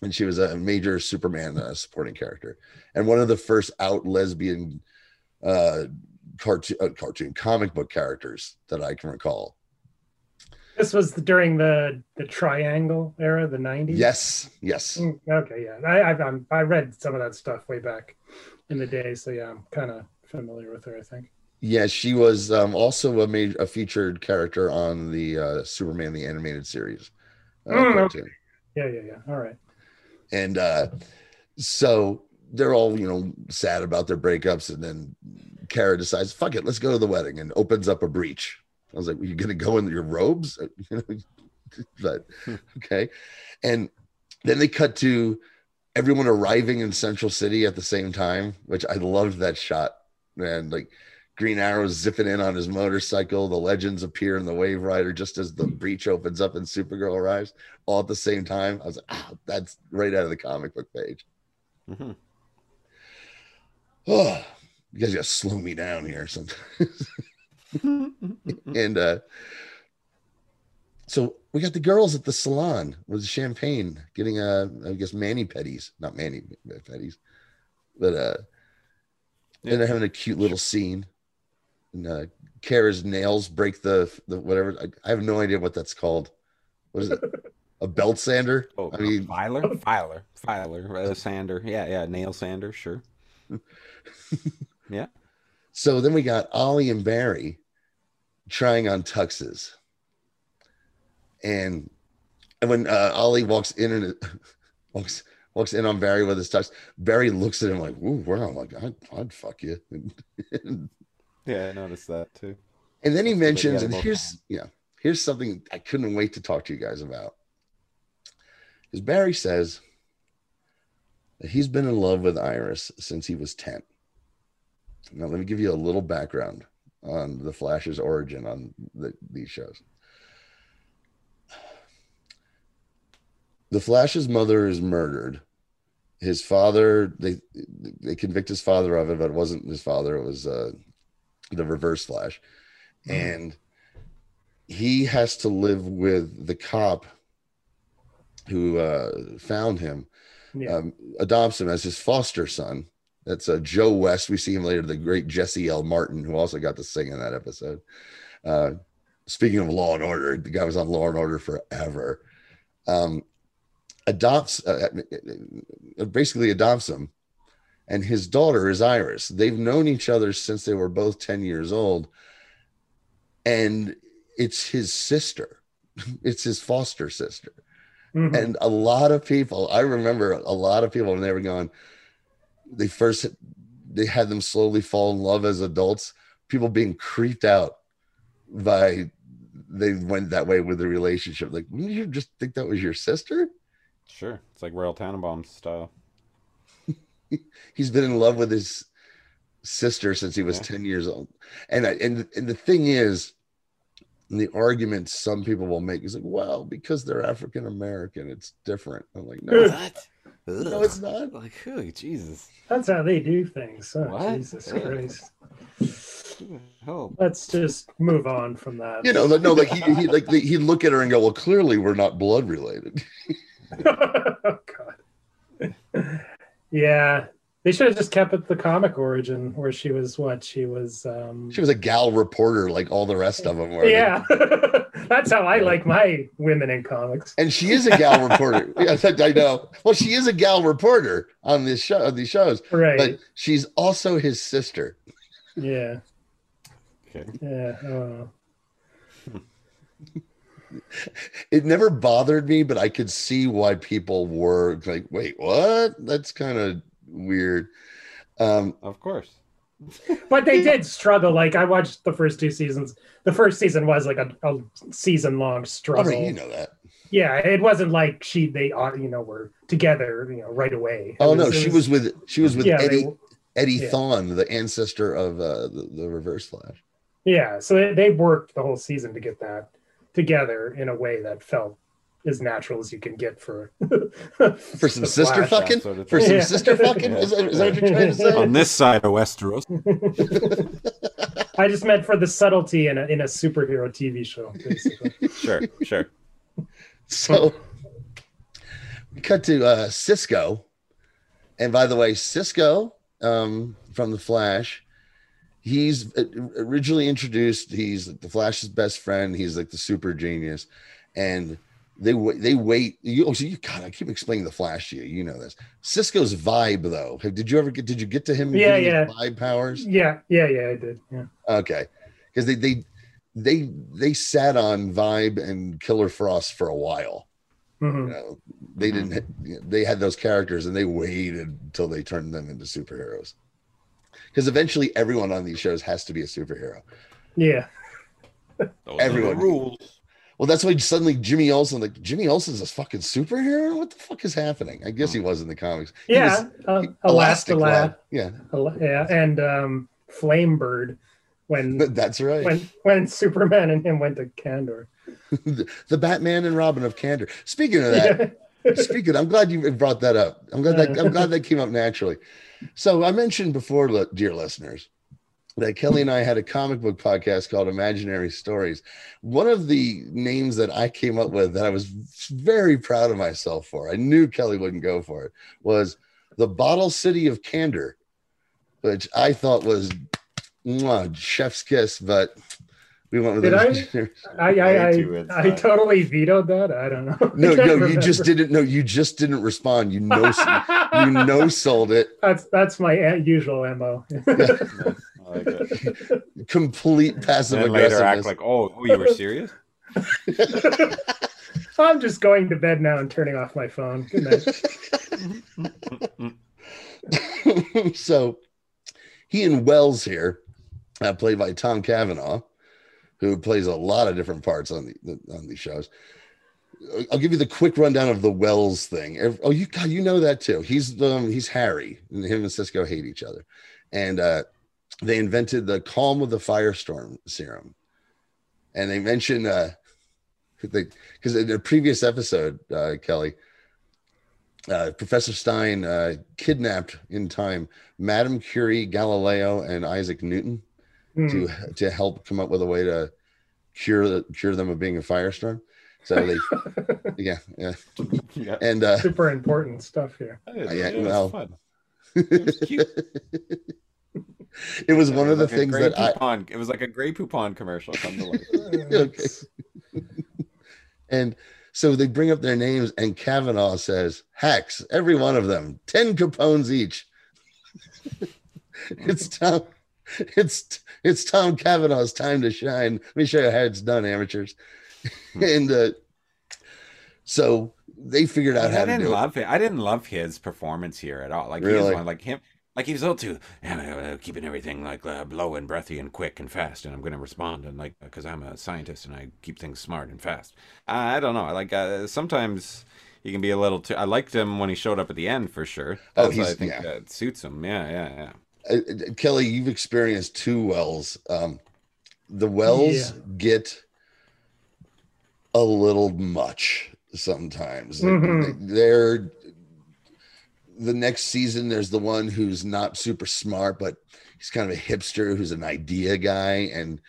And she was a major Superman uh, supporting character, and one of the first out lesbian uh cartoon uh, cartoon comic book characters that I can recall. This was during the the Triangle era, the '90s. Yes, yes. Mm, Okay, yeah. I I've, I read some of that stuff way back in the day, so yeah, I'm kind of familiar with her. I think. Yeah, she was um also a major a featured character on the uh Superman the animated series. Uh, Mm. Yeah, yeah, yeah. All right. And uh so they're all, you know, sad about their breakups and then Kara decides, fuck it, let's go to the wedding and opens up a breach. I was like, well, you gonna go in your robes? But okay. And then they cut to everyone arriving in Central City at the same time, which I loved that shot. Man, like Green Arrow zipping in on his motorcycle, the legends appear in the Wave Rider just as the breach opens up and Supergirl arrives, all at the same time. I was like, ah, that's right out of the comic book page. Mhm. Oh, you guys gotta slow me down here sometimes. and uh so we got the girls at the salon with champagne getting uh i guess mani petties not mani petties but uh and they're having a cute little scene and uh Kara's nails break the the whatever I, I have no idea what that's called what is it a belt sander Oh, i mean filer, filer, filer, uh, sander. Yeah, yeah, nail sander. Sure. Yeah. So then we got ollie and barry trying on tuxes and and when uh, ollie walks in and walks walks in on barry with his tux barry looks at him like ooh wow like I'd, I'd fuck you. Yeah, I noticed that too. And then he mentions and here's yeah here's something i couldn't wait to talk to you guys about. Because barry says that he's been in love with iris since he was 10 now let me give you a little background on the flash's origin on the, these shows the flash's mother is murdered his father they they convict his father of it but it wasn't his father it was uh the reverse flash and he has to live with the cop who uh found him Yeah. um, adopts him as his foster son. That's uh, Joe West. We see him later, the great Jesse L. Martin, who also got to sing in that episode. Uh, speaking of Law and Order, the guy was on Law and Order forever. Um, adopts, uh, uh, basically adopts him, and his daughter is Iris. They've known each other since they were both 10 years old, and it's his sister, it's his foster sister. Mhm. and a lot of people i remember a lot of people when they were going they first they had them slowly fall in love as adults. People being creeped out by they went that way with the relationship. Like wouldn't you just think that was your sister Sure, it's like Royal Tenenbaum style. he's been in love with his sister since he was Yeah. 10 years old and I, and and the thing is the argument some people will make is like, well, because they're African American, it's different. I'm like, no, What? no, it's not. Like, oh, Jesus. That's how they do things. Oh, What? Jesus Ugh. Christ. Oh, Let's just move on from that. You know, like, no, like he, he like the, he'd look at her and go, well, clearly we're not blood related. oh, God. Yeah. They should have just kept it the comic origin where she was what? She was um She was a gal reporter, like all the rest of them were. Yeah. That's how I like my women in comics. and she is a gal reporter. Yeah, I know. Well, she is a gal reporter on this show, on these shows, Right. but she's also his sister. yeah. okay. Yeah. It never bothered me, but I could see why people were like, "Wait, what?" That's kind of weird. Um, Of course. But they did struggle. Like I watched the first two seasons. The first season was like a, a season long all struggle. right, you know that. Yeah, it wasn't like she they uh, you know were together you know right away. It Oh no, it she was with she was with yeah, Eddie they, Eddie yeah. Thawne, the ancestor of uh, the, the Reverse Flash. yeah. So they, they worked the whole season to get that together in a way that felt as natural as you can get for For some sister Flash. fucking, sort of for some Yeah. sister fucking. Is that, is that what you're trying to say? On this side of Westeros. I just meant for the subtlety in a in a superhero TV show. Basically. Sure, sure. So we cut to uh, Cisco, and by the way, Cisco um, from the Flash. He's uh, originally introduced. He's the Flash's best friend. He's like the super genius, and they they wait. You, oh, so you God, I keep explaining the Flash to you. You know this. Cisco's vibe, though. Did you ever get? Did you get to him? Yeah, yeah. Vibe powers. yeah, yeah, yeah. I did. Yeah. Okay, because they they they they sat on Vibe and Killer Frost for a while. Mhm. You know, they didn't. They had those characters, and they waited until they turned them into superheroes. Because eventually, everyone on these shows has to be a superhero. Yeah. Those are the Everyone. rules. Well, that's why suddenly Jimmy Olsen, like Jimmy Olsen's a fucking superhero. What the fuck is happening? I guess he was in the comics. He Yeah. was Uh, Elastic Elastalab. Lad. Yeah, Yeah, and um, Flamebird when that's right. when when Superman and him went to Kandor. the Batman and Robin of Kandor. Speaking of that, Speaking, I'm glad you brought that up. I'm glad that I'm glad that came up naturally. So I mentioned before, dear listeners, that Kelly and I had a comic book podcast called Imaginary Stories. One of the names that I came up with that I was very proud of myself for, I knew Kelly wouldn't go for it, was the Bottle City of Kandor, which I thought was mwah, chef's kiss, but we went with Did I? I I, I. I totally vetoed that. I don't know. No, I can't no, you just didn't. No, you just didn't respond. You know, you know, sold it. That's that's my usual mo. Like. Complete passive And later act like, oh, oh, you were serious? I'm just going to bed now and turning off my phone. Good night. so he and Wells here, uh, played by Tom Cavanagh, who plays a lot of different parts on the on these shows. I'll give you the quick rundown of the Wells thing. Oh, you God, you know that too. He's um he's Harry, and him and Cisco hate each other, and uh, they invented the Calm of the Firestorm serum, and they mention uh, because in a previous episode, uh, Kelly, uh, Professor Stein uh, kidnapped in time Madame Curie, Galileo, and Isaac Newton Hmm. to to help come up with a way to cure cure them of being a firestorm. So they, yeah, yeah, yeah. and uh, Super important stuff here. It, yeah, it was well. fun. It was cute. it was one It of the like a things Grey that I Poupon, It was like a Grey Poupon commercial. Come to life. okay. and so they bring up their names, and Cavanagh says, "Hacks, every one of them, ten capones each." it's Tom. It's it's Tom Cavanagh's time to shine. Let me show you how it's done, amateurs. and uh, so they figured out how I to didn't do love it. I didn't love his performance here at all. Like he Really? was one, like him, like he was all too yeah, uh, keeping everything like uh, low and breathy and quick and fast, and I'm going to respond and like because I'm a scientist and I keep things smart and fast. I, I don't know. Like uh, sometimes he can be a little too. I liked him when he showed up at the end for sure. Oh, he's- I think yeah. that suits him. Yeah, yeah, yeah. Uh, Kelly, you've experienced two wells. Um, the wells Yeah. get a little much sometimes. Mhm. They're the next season. There's the one who's not super smart, but he's kind of a hipster who's an idea guy, and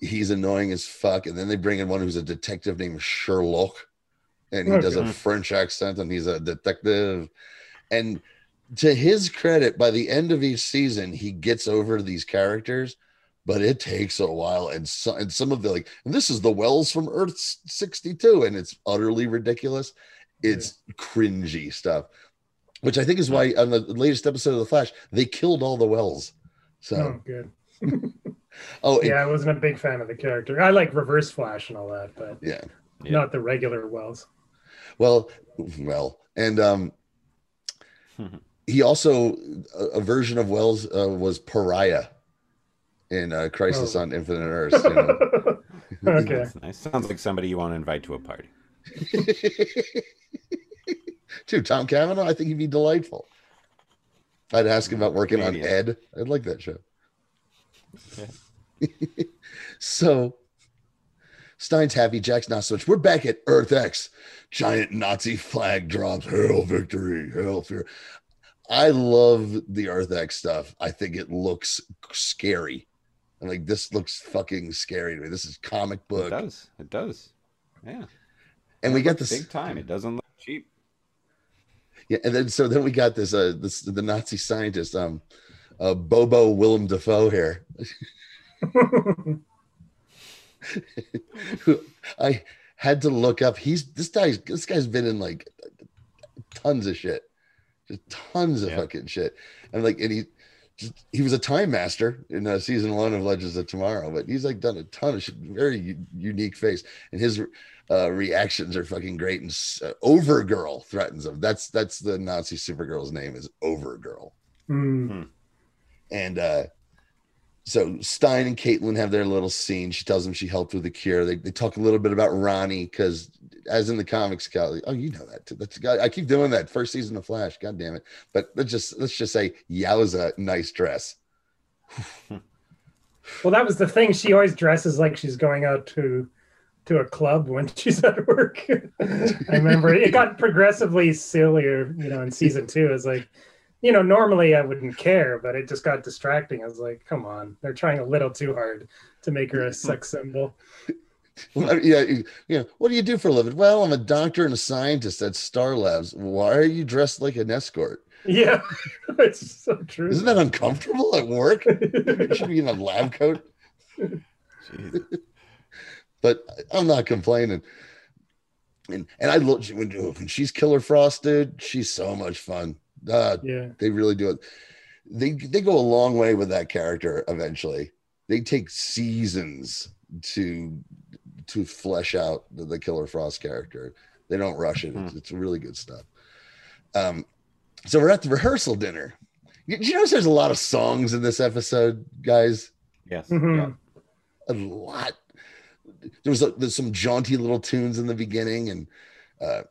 he's annoying as fuck. And then they bring in one who's a detective named Sherlock, and he does a French accent, and he's a detective. And to his credit, by the end of each season, he gets over these characters, but it takes a while. And, so, and some of the like, and this is the Wells from Earth 62, and it's utterly ridiculous. It's cringy stuff, which I think is why on the latest episode of The Flash, they killed all the Wells. So, Oh, good. oh, and- Yeah, I wasn't a big fan of the character. I like Reverse Flash and all that, but yeah. Yeah. not the regular Wells. Well, well, and um, he also a, a version of Wells uh, was Pariah in uh, Crisis Oh. on Infinite Earths. You know? okay. That's nice. Sounds like somebody you want to invite to a party. Dude, Tom Cavanagh, I think he'd be delightful. I'd ask him about working on Ed. I'd like that show. so Stein's happy, Jack's not so much. We're back at Earth X. Giant Nazi flag drops. Hail victory, hail fear. I love the Earth stuff. I think it looks scary. I'm like, this looks fucking scary to me. This is comic book. It does. It does. Yeah. And we got this big time. It doesn't look cheap. Yeah, and then so then we got this uh this the Nazi scientist um uh Bobo Willem Dafoe here. I had to look up. He's this guy's this guy's been in like tons of shit. Just tons of Yeah. fucking shit. And like and he just, he was a time master in uh, season one of Legends of Tomorrow, but he's like done a ton of shit. Very u- unique face, and his uh, reactions are fucking great. And uh, Overgirl threatens him. That's that's the Nazi Supergirl's name is Overgirl. Hmm. And uh, so Stein and Caitlin have their little scene. She tells him she helped with the cure. They, they talk a little bit about Ronnie because, as in the comics, Kelly. Oh, you know that. Too. That's I keep doing that. First season of Flash. God damn it. But let's just let's just say Yowza, nice dress. Well, that was the thing. She always dresses like she's going out to to a club when she's at work. I remember it got progressively sillier, you know, in season two. It's like, you know, normally I wouldn't care, but it just got distracting. I was like, come on, they're trying a little too hard to make her a sex symbol. Well, yeah, you you know, what do you do for a living? Well, I'm a doctor and a scientist at Star Labs. Why are you dressed like an escort? Yeah, it's so true. Isn't that uncomfortable at work? you should be in a lab coat. But I'm not complaining. And and I look when, when she's Killer Frost, dude. She's so much fun. Uh, yeah. they really do it. They they go a long way with that character. Eventually, they take seasons to to flesh out the, the Killer Frost character. They don't rush it. It's, it's really good stuff. Um, so we're at the rehearsal dinner. You, you notice there's a lot of songs in this episode, guys Yes. Mhm. Yeah. a lot. There was a, there's some jaunty little tunes in the beginning, and uh,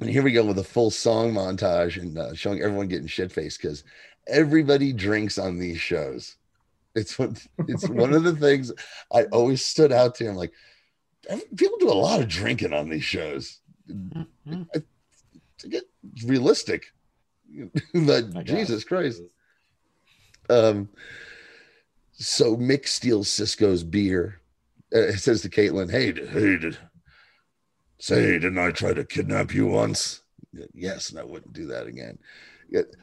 and here we go with a full song montage and uh, showing everyone getting shit faced because everybody drinks on these shows. It's one, it's one of the things I always stood out to. I'm like, people do a lot of drinking on these shows. Mhm. To get realistic, but I. Jesus Christ. Um, so Mick steals Cisco's beer. Uh, it says to Caitlin, "Hey, hey, say, didn't I try to kidnap you once? Yes, and I wouldn't do that again."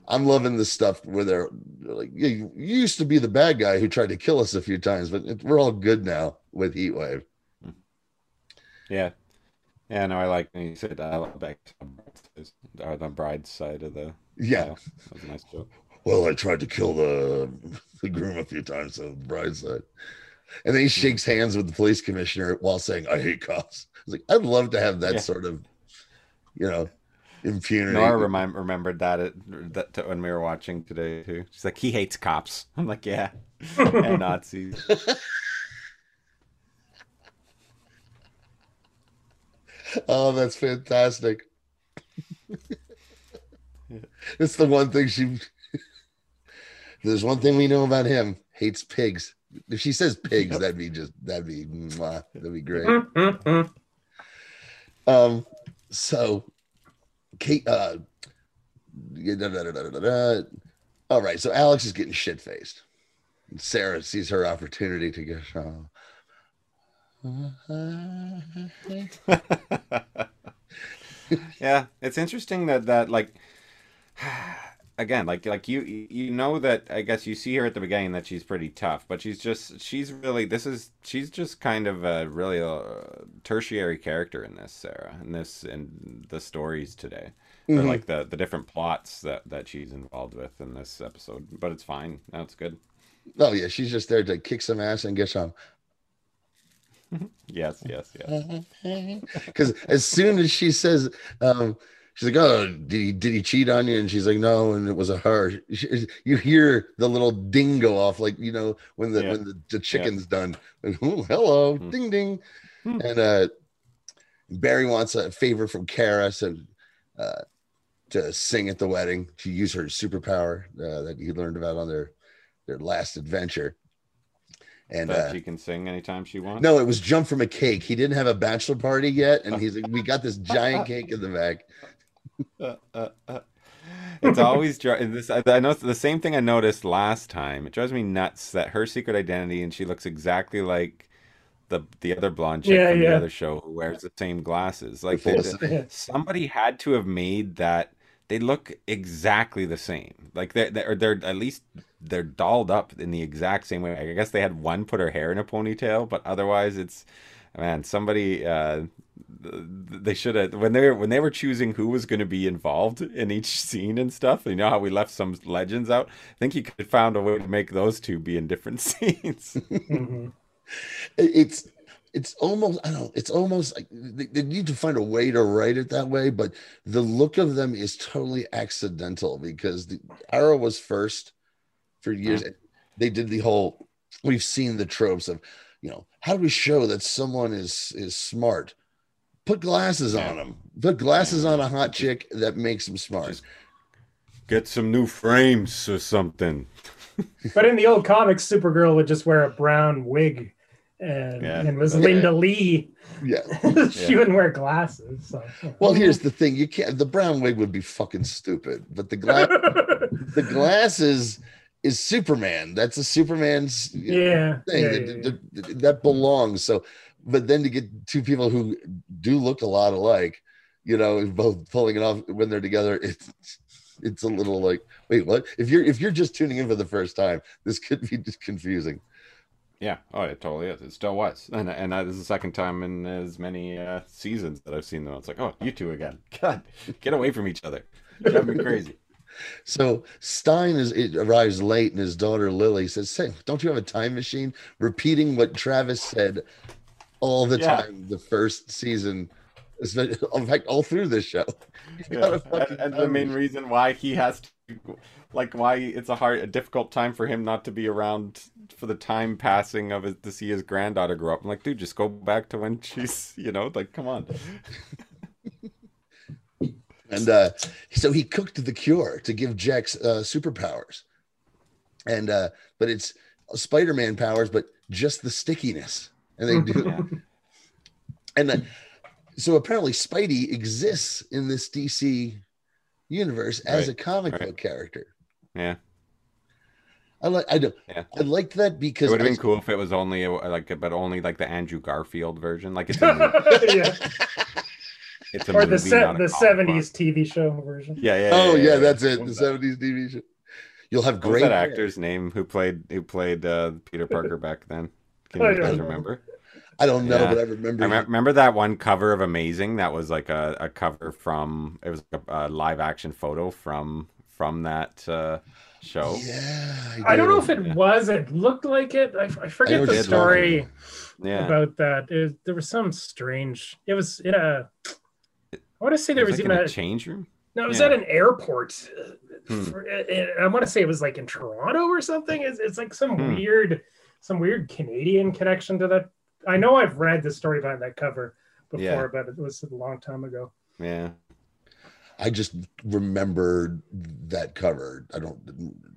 I'm loving the stuff where they're, like, yeah, "You used to be the bad guy who tried to kill us a few times, but we're all good now with Heatwave." Hmm. Yeah. Yeah, no, I like when you said I love back to uh, the bride's side of the Yeah. aisle. That was a nice joke. Well, I tried to kill the the groom a few times on the bride's side. And then he hmm. shakes hands with the police commissioner while saying, I hate cops. I was like, I'd love to have that Yeah. sort of, you know, impunity. Nora remind, remembered that, it, that to, when we were watching today too. She's like, he hates cops. I'm like, yeah, and Nazis. oh, that's fantastic. it's the one thing she there's one thing we know about him hates pigs. If she says pigs, that'd be just that'd be mwah, that'd be great. Um, so Kate, uh, da, da, da, all right. So Alex is getting shit faced. Sara sees her opportunity to go. yeah, it's interesting that that like again, like like you you know that I guess you see her at the beginning that she's pretty tough, but she's just she's really this is she's just kind of a really a tertiary character in this Sara in this in the stories today. Or Mhm. like the the different plots that that she's involved with in this episode, but it's fine. No, good. Oh yeah, she's just there to kick some ass and get some. Yes, yes, yes. Because as soon as she says, um, she's like, "Oh, did he did he cheat on you?" And she's like, "No," and it was a her. She- You hear the little ding go off, like you know when the Yeah. when the, the chicken's done. Like, "Ooh, hello, Hmm. ding ding. Hmm. And uh, Barry wants a favor from Kara, so uh, to sing at the wedding to use her superpower uh, that he learned about on their their last adventure. And uh, she can sing anytime she wants. no, it was jump from a cake. He didn't have a bachelor party yet, and he's like, "We got this giant cake in the back." Uh, uh, uh. It's always dri- this. I, I know the same thing I noticed last time. It drives me nuts that her secret identity and she looks exactly like the the other blonde chick Yeah, from the other show who wears the same glasses. Like they, Felicity. Yeah. somebody had to have made that. They look exactly the same. Like they're they're, they're at least they're dolled up in the exact same way. I guess they had one put her hair in a ponytail, but otherwise it's man somebody uh th- they should have when they were when they were choosing who was going to be involved in each scene and stuff you know how we left some legends out i think you could have found a way to make those two be in different scenes Mhm. It's it's almost I don't know. It's almost like they, they need to find a way to write it that way, but the look of them is totally accidental because the Arrow was first for years. They did the whole. We've seen the tropes of, you know, how do we show that someone is is smart? Put glasses on them. Put glasses on a hot chick that makes them smart. Just- get some new frames or something But in the old comics, Supergirl would just wear a brown wig, and Yeah. and was Yeah. Linda Lee. yeah. she wouldn't wear glasses. So. Well, here's the thing: you can't. The brown wig would be fucking stupid, but the glass, the glasses is Superman. That's a Superman's yeah, thing yeah, that, yeah, yeah. that- that belongs. So, but then to get two people who do look a lot alike, you know, both pulling it off when they're together, it's it's a little like, wait, what? If you're if you're just tuning in for the first time, this could be just confusing. yeah. Oh it totally is. It still was. And and that is the second time in as many uh seasons that i've seen them. It's like oh you two again. God get away from each other. Drive me crazy. So Stein is it arrives late, and his daughter Lily says, "Say, don't you have a time machine?" Repeating what Travis said all the Yeah. time the first season. In fact, all through this show. Yeah, and, and the main reason why he has to, like, why it's a hard, a difficult time for him not to be around for the time passing of it to see his granddaughter grow up. I'm like, dude, just go back to when she's, you know, like, come on. And uh, so he cooked the cure to give Jax uh, superpowers, and uh, but it's Spider-Man powers, but just the stickiness, and they do. Yeah. And then, so apparently, Spidey exists in this DC universe as Right, a comic right. book character. Yeah, I like. I do. Yeah. I like that because it would have been I- cool if it was only like, but only like the Andrew Garfield version. Like, it's a, movie, yeah. it's a Or the movie, se- the seventies TV show version. book. Yeah, yeah. Oh yeah, yeah. that's it. The seventies TV show. You'll have great that actor's name who played who played uh, Peter Parker back then? Can I you don't guys know. remember? I don't know, Yeah. but I remember. I me- remember that one cover of Amazing. That was like a, a cover from it was a, a live action photo from from that uh, show. Yeah, I don't know if it Yeah. was. It looked like it. I, I forget know the story Yeah, about that. It, there was some strange. It was in a. I want to say there was, like even in a. a change room. No, it was yeah. at an airport. Hmm. For- and I want to say it was like in Toronto or something. It's, it's like some Hmm. weird, some weird Canadian connection to that. I know I've read the story behind that cover before, Yeah. but it was a long time ago. Yeah, I just remembered that cover. I don't.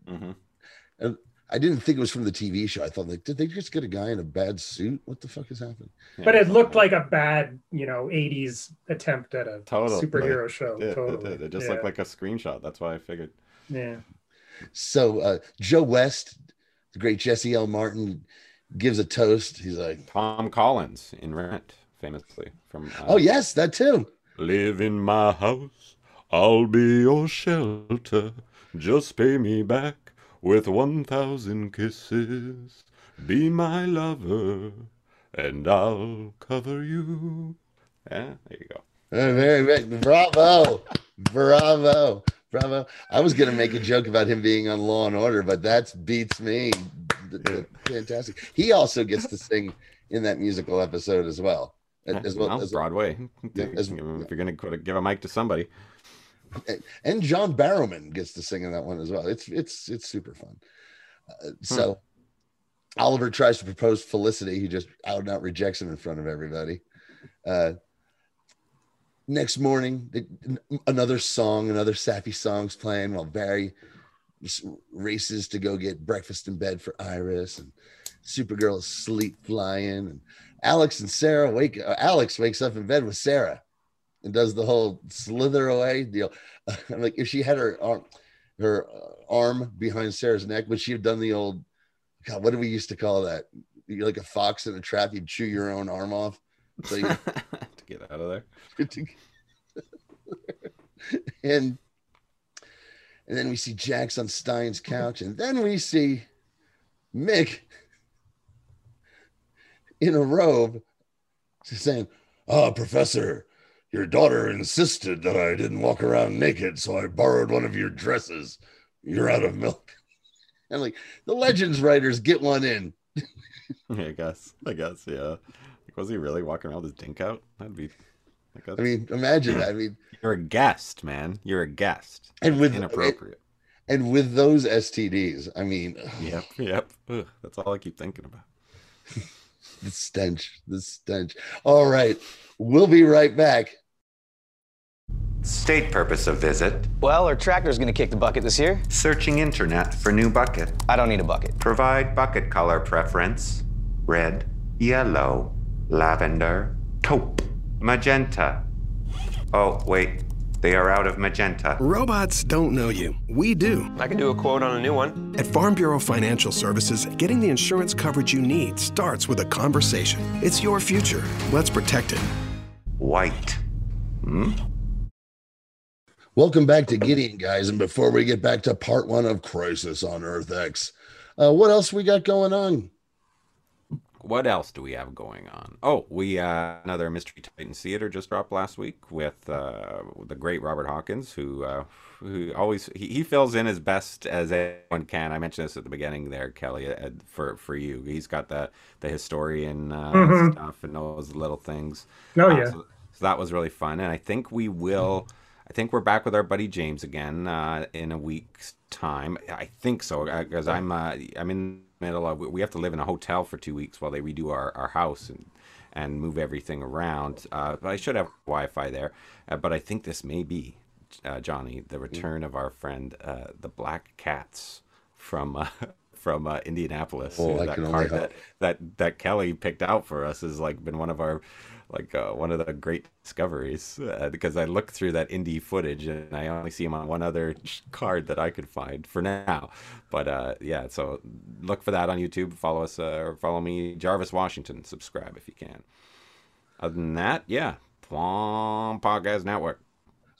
hmm I didn't think it was from the TV show. I thought like, did they just get a guy in a bad suit? What the fuck is happening? But it looked like a bad, you know, 80s attempt at a Totally. superhero show. It, did, it totally. It just yeah. looked like a screenshot. That's why I figured. Yeah. So uh, Joe West, the great Jesse L. Martin, gives a toast. He's like, Tom Collins in Rent, famously from. Uh, "Oh yes, that too." Live in my house, I'll be your shelter. Just pay me back with 1,000 kisses. Be my lover, and I'll cover you. Yeah, there you go. Very, very, bravo, bravo, bravo. I was gonna make a joke about him being on Law and Order, but that beats me. Fantastic. He also gets to sing in that musical episode as well. As well Well, as, Broadway. As- if you're going to give a mic to somebody. and John Barrowman gets to sing in that one as well. It's it's it's super fun. Uh, so Oliver tries to propose Felicity. He just out and out rejects him in front of everybody. Uh, next morning, the- another song, another sappy song's playing while Barry races to go get breakfast in bed for Iris, and Supergirl is sleep flying, and Alex and Sara wake. Uh, Alex wakes up in bed with Sara and does the whole slither away deal. I'm like, if she had her arm, her uh, arm behind Sara's neck, would she have done the old? God, what do we used to call that? You're like a fox in a trap. You'd chew your own arm off. So you, get out of there. and and then we see Jax on Stein's couch, and then we see Mick in a robe saying, "Oh, Professor, your daughter insisted that I didn't walk around naked, so I borrowed one of your dresses. You're out of milk." And like the Legends writers get one in. I guess. I guess, yeah. Like, was he really walking around with his dink out? That'd be. Like, that's, I mean, imagine that. I mean, you're a guest, man. You're a guest. and with Inappropriate. and with those STDs, I mean, Yep, yep. Ugh, that's all I keep thinking about. the stench, the stench. All right, we'll be right back. State purpose of visit Well, our tractor's gonna kick the bucket this year. searching internet for new bucket. I don't need a bucket. Provide bucket color preference red, yellow, lavender, taupe, magenta. Oh, wait, they are out of magenta. Robots don't know you. We do. I can do a quote on a new one. At Farm Bureau Financial Services, getting the insurance coverage you need starts with a conversation. It's your future. Let's protect it. White. Hmm? Welcome back to Gideon, guys. And before we get back to part one of Crisis on Earth X, uh, what else we got going on? What else do we have going on? Oh, we uh, another Mystery Titan Theater just dropped last week with uh, the great Robert Hawkins, who uh, who always he, he fills in as best as anyone can. I mentioned this at the beginning there, Kelly, uh, for for you. He's got the the historian uh, Mhm. stuff and knows little things. Oh Uh, yeah. so, so that was really fun, and I think we will. I think we're back with our buddy James again uh, in a week's time. I think so because I'm uh, I'm in middle of we have to live in a hotel for two weeks while they redo our, our house and and move everything around. Uh, but I should have Wi-Fi there. Uh, but I think this may be uh, Johnny the return of our friend uh, the Black Cats from. Uh, From uh, Indianapolis, Oh, I that can card that, that that Kelly picked out for us has like been one of our like uh, one of the great discoveries uh, because I looked through that indie footage and I only see him on one other card that I could find for now. But uh, yeah, so look for that on YouTube. Follow us uh, or follow me, Jarvis Washington. Subscribe if you can. Other than that, yeah, Plum Podcast Network.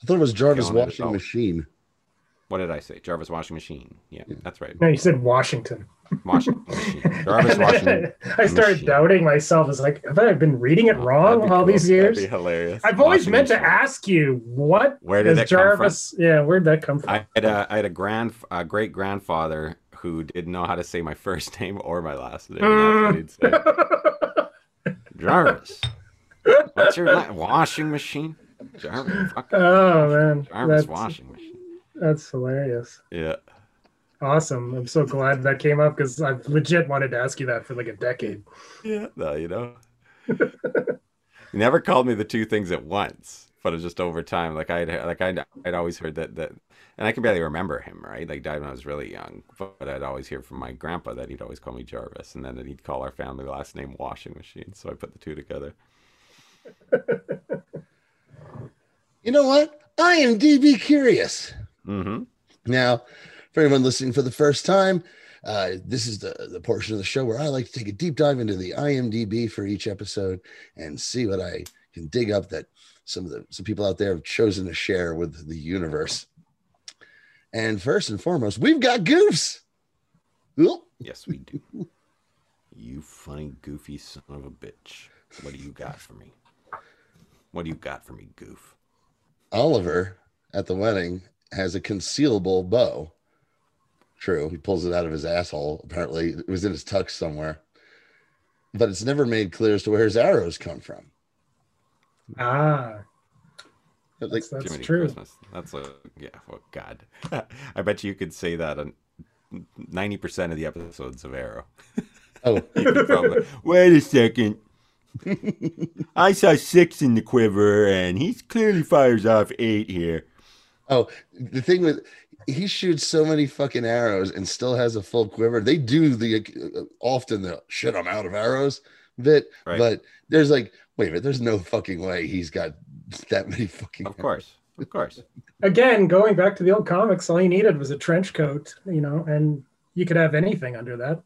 I thought it was Jarvis Killing it Washing. Machine. What did I say? Jarvis Washing Machine. Yeah, that's right. No, you said Washington. Washington Machine. Jarvis Washington. I started Machine. doubting myself. I was like, have I been reading it oh, That'd wrong all cool. these That'd years? be hilarious. I've always Washing meant to Machine. ask you what Where did is it come from? Yeah, where'd that come from? I had a, I had a grand a great grandfather who didn't know how to say my first name or my last name. and that's what he'd say. Mm. Jarvis, what's your la- washing machine? Jarvis, oh man, Jarvis that's, washing machine. That's hilarious. Yeah, Awesome. I'm so glad that came up because I've legit wanted to ask you that for like a decade. yeah. No, you know, he never called me the two things at once. but it's just over time. Like I'd like I'd, I'd always heard that that, and I can barely remember him. Right, like died when I was really young. But I'd always hear from my grandpa that he'd always call me Jarvis, and then he'd call our family last name Washing Machine. So I put the two together. You know what? IMDb curious. Mm-hmm. Now, for anyone listening for the first time, uh, this is the, the portion of the show where I like to take a deep dive into the IMDb for each episode and see what I can dig up that some of the some people out there have chosen to share with the universe. And first and foremost, we've got goofs. Yes, we do. you funny, goofy son of a bitch. What do you got for me? What do you got for me, goof? Oliver at the wedding has a concealable bow. True, he pulls it out of his asshole. Apparently, it was in his tux somewhere, but it's never made clear as to where his arrows come from. Ah, Like, that's, that's Jiminy true. Christmas. That's a yeah. Oh God, I bet you could say that on ninety percent of the episodes of Arrow. oh, probably, Wait a second. I saw six in the quiver, and he clearly fires off eight here. Oh, the thing with he shoots so many fucking arrows and still has a full quiver. They do the uh, often the shit. I'm out of arrows bit, Right. but there's like, wait a minute, there's no fucking way he's got that many fucking. Of course, of course. Again, going back to the old comics, all you needed was a trench coat, you know, and you could have anything under that.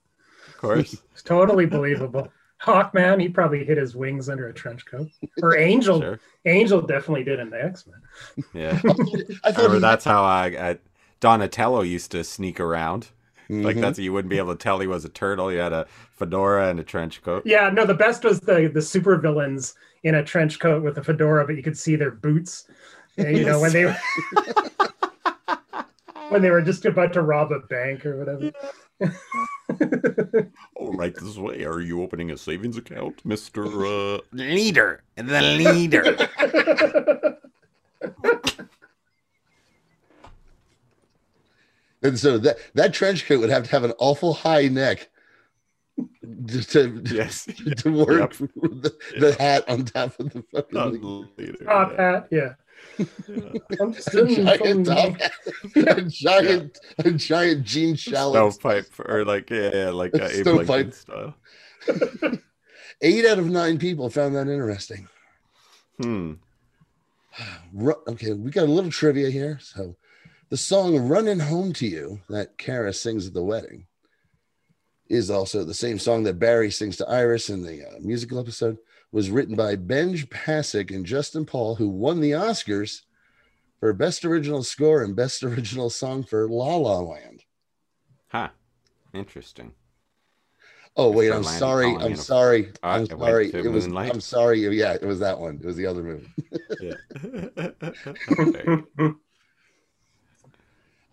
Of course. It's totally believable. Hawkman, he probably hid his wings under a trench coat. Or Angel, Sure. Angel definitely did in the X Men. Yeah. I I thought remember that's how I, I Donatello used to sneak around. Like Mhm. that's you wouldn't be able to tell he was a turtle. He had a fedora and a trench coat. Yeah, no, the best was the the super villains in a trench coat with a fedora, but you could see their boots. Uh, You know when they were when they were just about to rob a bank or whatever. All right, this way. Are you opening a savings account, Mister uh... Leader? The leader. And so that that trench coat would have to have an awful high neck to to, yes. to work with the, the hat on top of the fucking leader. Top yeah. hat, yeah. I'm just a giant top a giant a giant Gene Shalit. Stovepipe or like yeah, yeah like uh, Abe Stovepipe. Lincoln style. Eight out of nine people found that interesting. Hmm. Okay, we got a little trivia here. So, the song "Running Home to You" that Kara sings at the wedding is also the same song that Barry sings to Iris in the uh, musical episode. Was written by Benj Pasek and Justin Paul, who won the Oscars for Best Original Score and Best Original Song for La La Land. Huh. Interesting. Oh wait, I'm sorry. I'm Uniform. sorry. Uh, I'm sorry. It was. Moonlight? I'm sorry. Yeah, it was that one. It was the other movie. Yeah.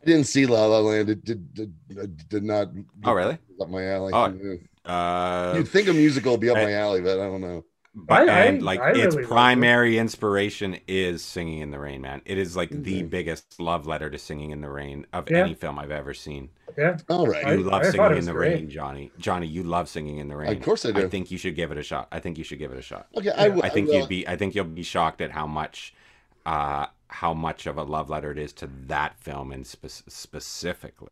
I didn't see La La Land. It did did, did, did not Oh really? up my alley. Oh, Uh, You'd think a musical would be up I- my alley, but I don't know. But I- and I- like I its really like it. primary inspiration is Singing in the Rain, man. It is like the Mhm. biggest love letter to Singing in the Rain of Yeah. any film I've ever seen. Yeah, All right. I- You love I Singing in the great. Rain, Johnny. Johnny, you love Singing in the Rain. Of course I do. I think you should give it a shot. I think you should give it a shot. okay, I, will- I think will. you'd be. I think you'll be shocked at how much, uh, how much of a love letter it is to that film and spe- specifically.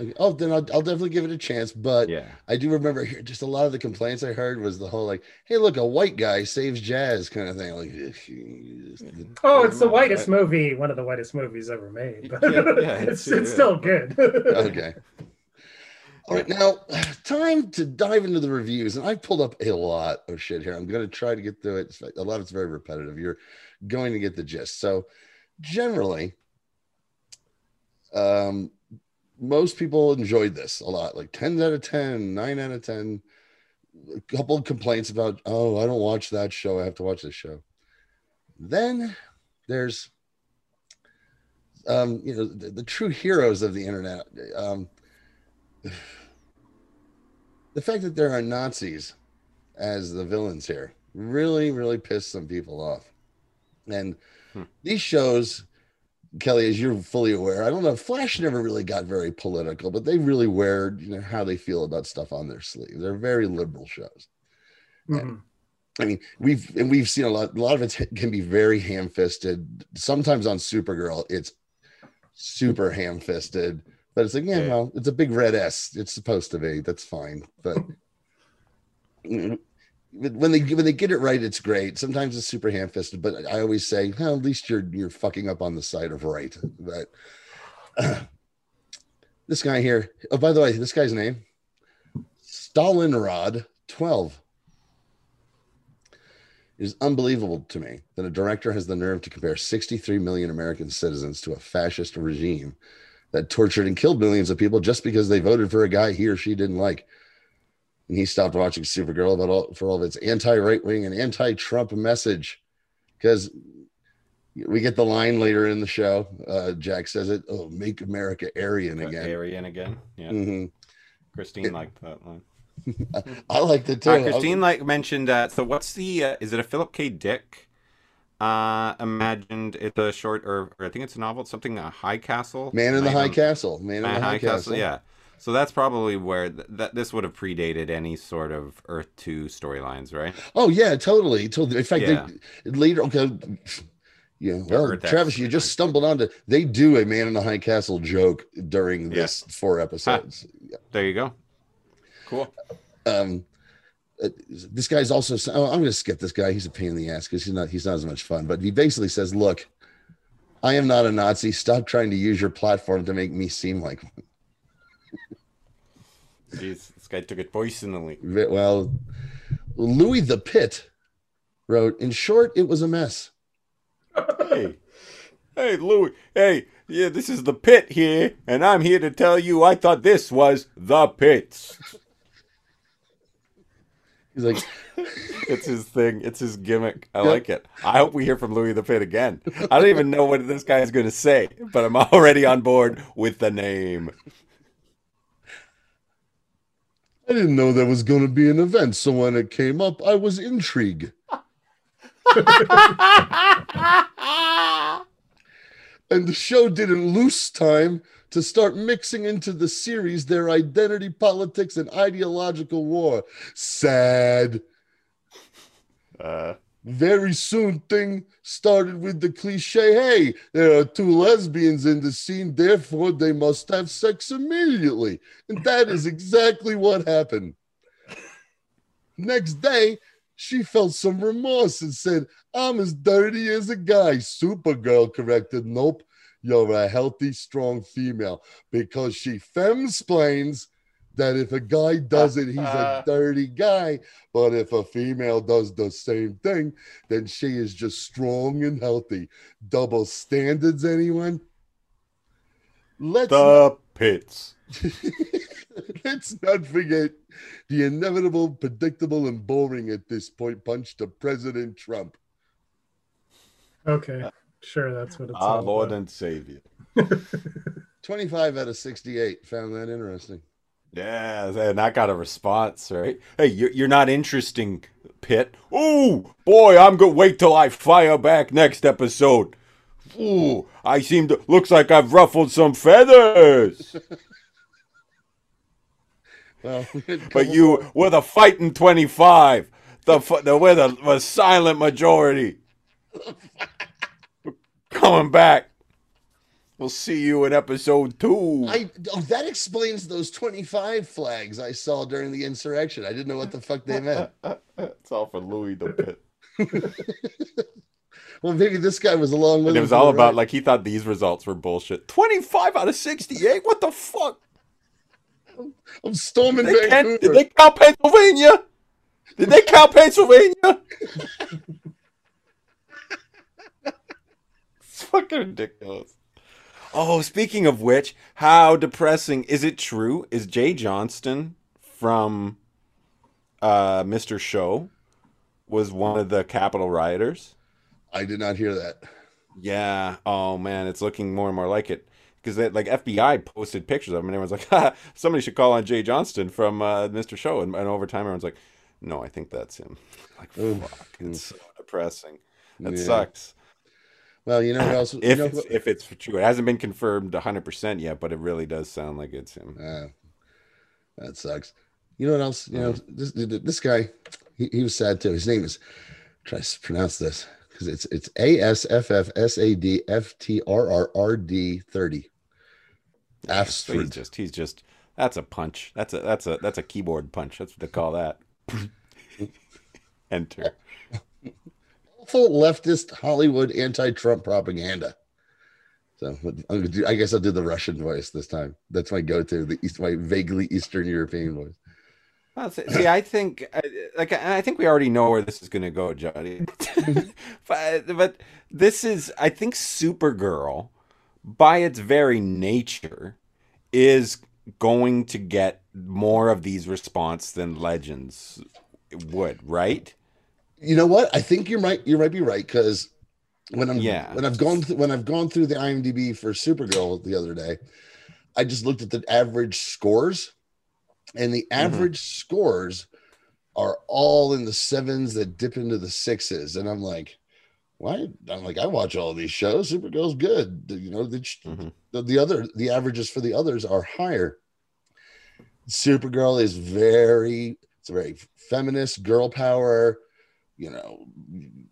Okay, Oh, then I'll, I'll definitely give it a chance. But Yeah. I do remember here just a lot of the complaints I heard was the whole like, "Hey, look, a white guy saves jazz" kind of thing. Like, Oh, it's the whitest movie, one of the whitest movies ever made. But Yeah, yeah, it's it's- it's yeah. still good. okay. All right, now time to dive into the reviews, and I pulled up a lot of shit here. I'm going to try to get through it. A lot of it's very repetitive. You're going to get the gist. So, generally, um, most people enjoyed this a lot, like 10 out of 10, 9 out of 10. A couple of complaints about, oh, I don't watch that show. I have to watch this show. Then there's, um, you know, the, the true heroes of the internet. Um, the fact that there are Nazis as the villains here really, really pissed some people off. And Hmm. these shows, Kelly, as you're fully aware, I don't know, Flash never really got very political, but they really wear, you know, how they feel about stuff on their sleeve. They're very liberal shows. Mhm. I mean, we've and we've seen a lot. A lot of it can be very ham-fisted. Sometimes on Supergirl, it's super ham-fisted. But it's like, yeah, Yeah. well, it's a big red S. It's supposed to be. That's fine. But when they when they get it right, it's great. Sometimes it's super ham-fisted, but I always say, well, at least you're you're fucking up on the side of right. But this guy here. Oh, by the way, this guy's name Stalinrod 12 it is unbelievable to me that a director has the nerve to compare 63 million American citizens to a fascist regime that tortured and killed millions of people just because they voted for a guy he or she didn't like. And he stopped watching Supergirl about all, for all of its anti-right wing and anti-Trump message. Because we get the line later in the show. Uh, Jack says it. Oh, make America Aryan again. Aryan again. Yeah. Mhm. Christine liked that line. I liked it too. Uh, Christine like mentioned uh, so what's the uh, is it a Philip K. Dick uh imagined it's a short or, or I think it's a novel something a High Castle Man in the Night High Castle. Man in the Uh, High, Castle. yeah so that's probably where th- that this would have predated any sort of Earth 2 storylines right Oh yeah, totally, totally. In fact, Yeah. they, later, okay, yeah. Well, Travis, you just stumbled onto. They do a Man in the High Castle joke during this four episodes. there you go cool Um, uh, this guy's also. Oh, I'm going to skip this guy. He's a pain in the ass because he's not. He's not as much fun. But he basically says, "Look, I am not a Nazi. Stop trying to use your platform to make me seem like one." Jeez, this guy took it personally Well, Louis the Pit wrote, "In short, it was a mess." hey hey Louis hey yeah this is the pit here and I'm here to tell you I thought this was the pits He's like, It's his thing. It's his gimmick. I like it. I hope we hear from Louis the Pit again. I don't even know what this guy is going to say, but I'm already on board with the name. I didn't know there was going to be an event, so when it came up, I was intrigued. and the show didn't lose time to start mixing into the series their identity politics and ideological war. Sad. Uh, Very soon, thing started with the cliche hey, there are two lesbians in the scene, therefore they must have sex immediately. And that is exactly what happened. Next day, she felt some remorse and said, I'm as dirty as a guy. Supergirl corrected, Nope, you're a healthy, strong female because she femsplains that if a guy does it, he's a dirty guy. But if a female does the same thing, then she is just strong and healthy. Double standards, anyone? Let's the pits. Let's not forget the inevitable, predictable, and boring at this point punch to President Trump. Okay, sure, that's what it's Our all Lord about. and Savior. 25 out of 68. Found that interesting. Yeah, and I got a response, right? Hey, you're, you're not interesting, Pit. Ooh, boy, I'm gonna wait till I fire back next episode. Ooh, I seem to looks like I've ruffled some feathers. Well, But you were the fighting 25. The, the we're the, the silent majority. Coming back. We'll see you in episode two. I oh, that explains those 25 flags I saw during the insurrection. I didn't know what the fuck they meant. it's all for Louis the Pit. Well, maybe this guy was along with And it was all about ride. like he thought these results were bullshit. 25 out of 68? What the fuck? I'm storming They can't, Vancouver. did they count Pennsylvania? Did they count Pennsylvania? it's fucking ridiculous. Oh, speaking of which, how depressing is it true? Is Jay Johnston from uh, Mr. Show was one of the Capitol rioters? I did not hear that. Yeah. Oh man, it's looking more and more like it because like FBI posted pictures of him, and everyone's like, ha, "Somebody should call on Jay Johnston from uh, Mr. Show," and, and over time, everyone's like, "No, I think that's him." Like, fuck, it's so depressing. That Yeah. sucks. Well, you know what else? you If know it's, if it's true, it hasn't been confirmed 100 percent yet, but it really does sound like it's him. Ah, that sucks. You know what else? You know this this guy. he, he was sad too. His name is try to pronounce this because it's it's A S F F S A D F T R R R D thirty. So he's just he's just that's a punch. That's a that's a that's a keyboard punch. That's what they call that. Enter. Full leftist Hollywood anti-Trump propaganda. So I'm gonna do- I guess I'll do the Russian voice this time. That's my go-to, the East, my vaguely Eastern European voice. Well, see, I think, uh, I- like, I think we already know where this is going to go, Johnny. Mm-hmm. but, uh, but this is, I think, Supergirl, by its very nature, is going to get more of these response than Legends would, right? You know what? I think you might you might be right because when I'm Yeah. when I've gone th- when I've gone through the IMDb for Supergirl the other day, I just looked at the average scores, and the average scores are all in the sevens that dip into the sixes, and I'm like, why? I'm like, I watch all these shows. Supergirl's good. You know, the, Mhm. the the other the averages for the others are higher. Supergirl is very it's a very feminist girl power. You know,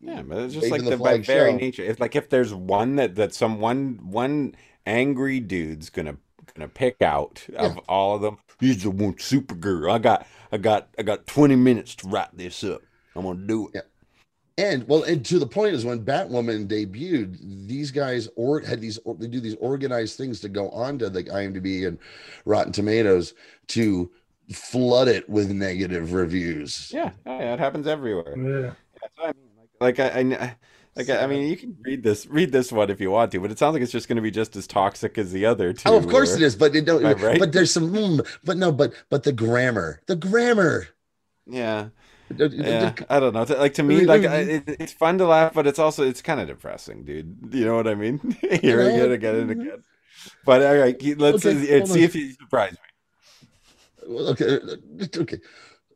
Yeah, but it's just like the, by very nature. It's like if there's one that that some one one angry dude's gonna gonna pick out of all of them. He's the one Supergirl. I got I got I got 20 minutes to write this up. I'm gonna do it. Yeah. And well, and to the point is when Batwoman debuted, these guys or had these or, they do these organized things to go onto the IMDb and Rotten Tomatoes to flood it with negative reviews. Yeah, oh, yeah, it happens everywhere. Yeah. That's what I mean. Like, like I, I like I mean, you can read this read this one if you want to, but it sounds like it's just going to be just as toxic as the other two. Oh, of course were. it is, but it don't. Right? But there's some, mm, but no, but but the grammar, the grammar. Yeah. The- the- Yeah, I don't know. Like to me, like I, it, it's fun to laugh, but it's also it's kind of depressing, dude. You know what I mean? Hearing know, it again and again. But all right, let's Okay, uh, hold see if you surprise me. Okay, okay.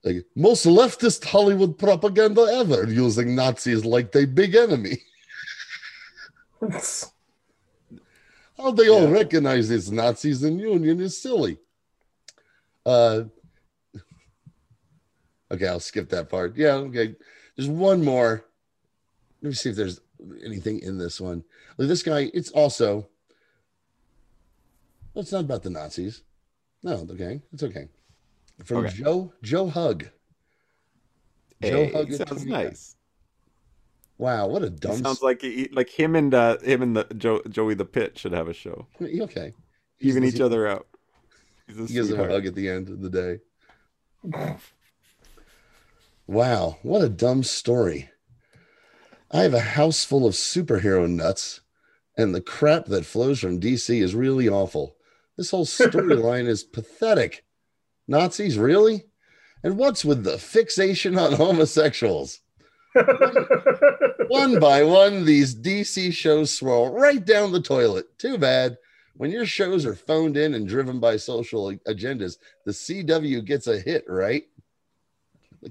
Like, most leftist Hollywood propaganda ever, using Nazis like they big enemy. How they all Yeah. recognize it's Nazis in Union is silly. Uh, okay, I'll skip that part. Yeah, okay. There's one more. Let me see if there's anything in this one. Like this guy, it's also. Well, it's not about the Nazis. No, okay, it's okay. From Okay. Joe Joe Hug. Joe Hey, Hug sounds nice. Wow, what a dumb. sounds like he, like him and uh, him and the Joe, Joey the Pit should have a show, okay. even He's- each other out. He gives him a hug at the end of the day. Wow, what a dumb story. I have a house full of superhero nuts, and the crap that flows from DC is really awful. This whole storyline is pathetic. Nazis, really? And what's with the fixation on homosexuals? One by one, these DC shows swirl right down the toilet. Too bad. When your shows are phoned in and driven by social agendas, the CW gets a hit, right?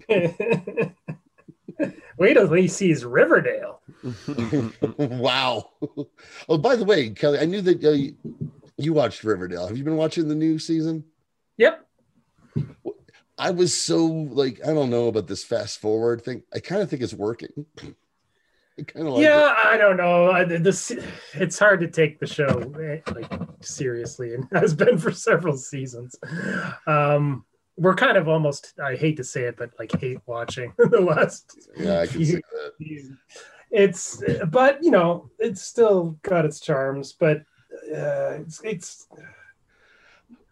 Wait till he sees Riverdale. wow. Oh, by the way, Kelly, I knew that uh, you, you watched Riverdale. Have you been watching the new season? Yep. I was so like, I don't know about this fast forward thing. I kind of think it's working. I kind of like yeah, I don't know. I, this it's hard to take the show eh, like seriously, and has been for several seasons. Um, we're kind of almost. I hate to say it, but like hate watching the last. Yeah, I can see that. It's, but you know, it's still got its charms. But uh, it's it's.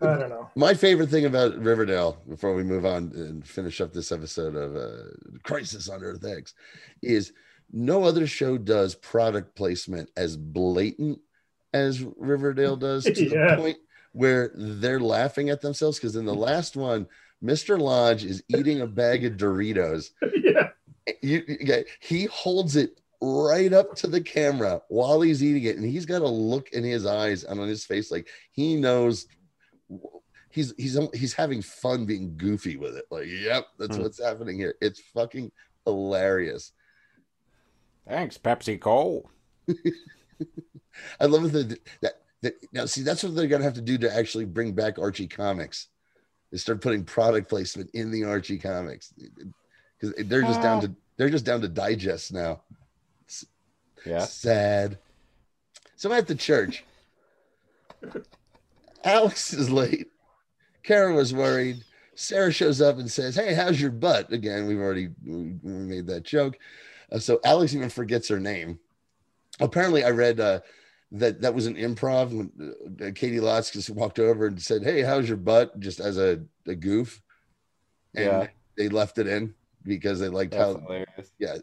I don't know. My favorite thing about Riverdale, before we move on and finish up this episode of uh, Crisis on Earth X, is no other show does product placement as blatant as Riverdale does to Yeah. the point where they're laughing at themselves. Because in the last one, Mr. Lodge is eating a bag of Doritos. yeah. You, you he holds it right up to the camera while he's eating it, and he's got a look in his eyes and on his face like he knows he's he's he's having fun being goofy with it. Like, yep, that's Hmm. what's happening here. It's fucking hilarious. Thanks, PepsiCo. I love that that that now see that's what they're gonna have to do to actually bring back Archie comics. Is start putting product placement in the Archie comics. because they're just down to they're just down to digest now. Yeah. Sad. So I'm at the church. Alex is late. Kara was worried. Sara shows up and says, "Hey, how's your butt?" Again, we've already we made that joke. Uh, so Alex even forgets her name. Apparently, I read uh, that that was an improv. When, uh, Caity Lotz just walked over and said, "Hey, how's your butt?" Just as a, a goof, and Yeah. they left it in because they liked That's how hilarious. yeah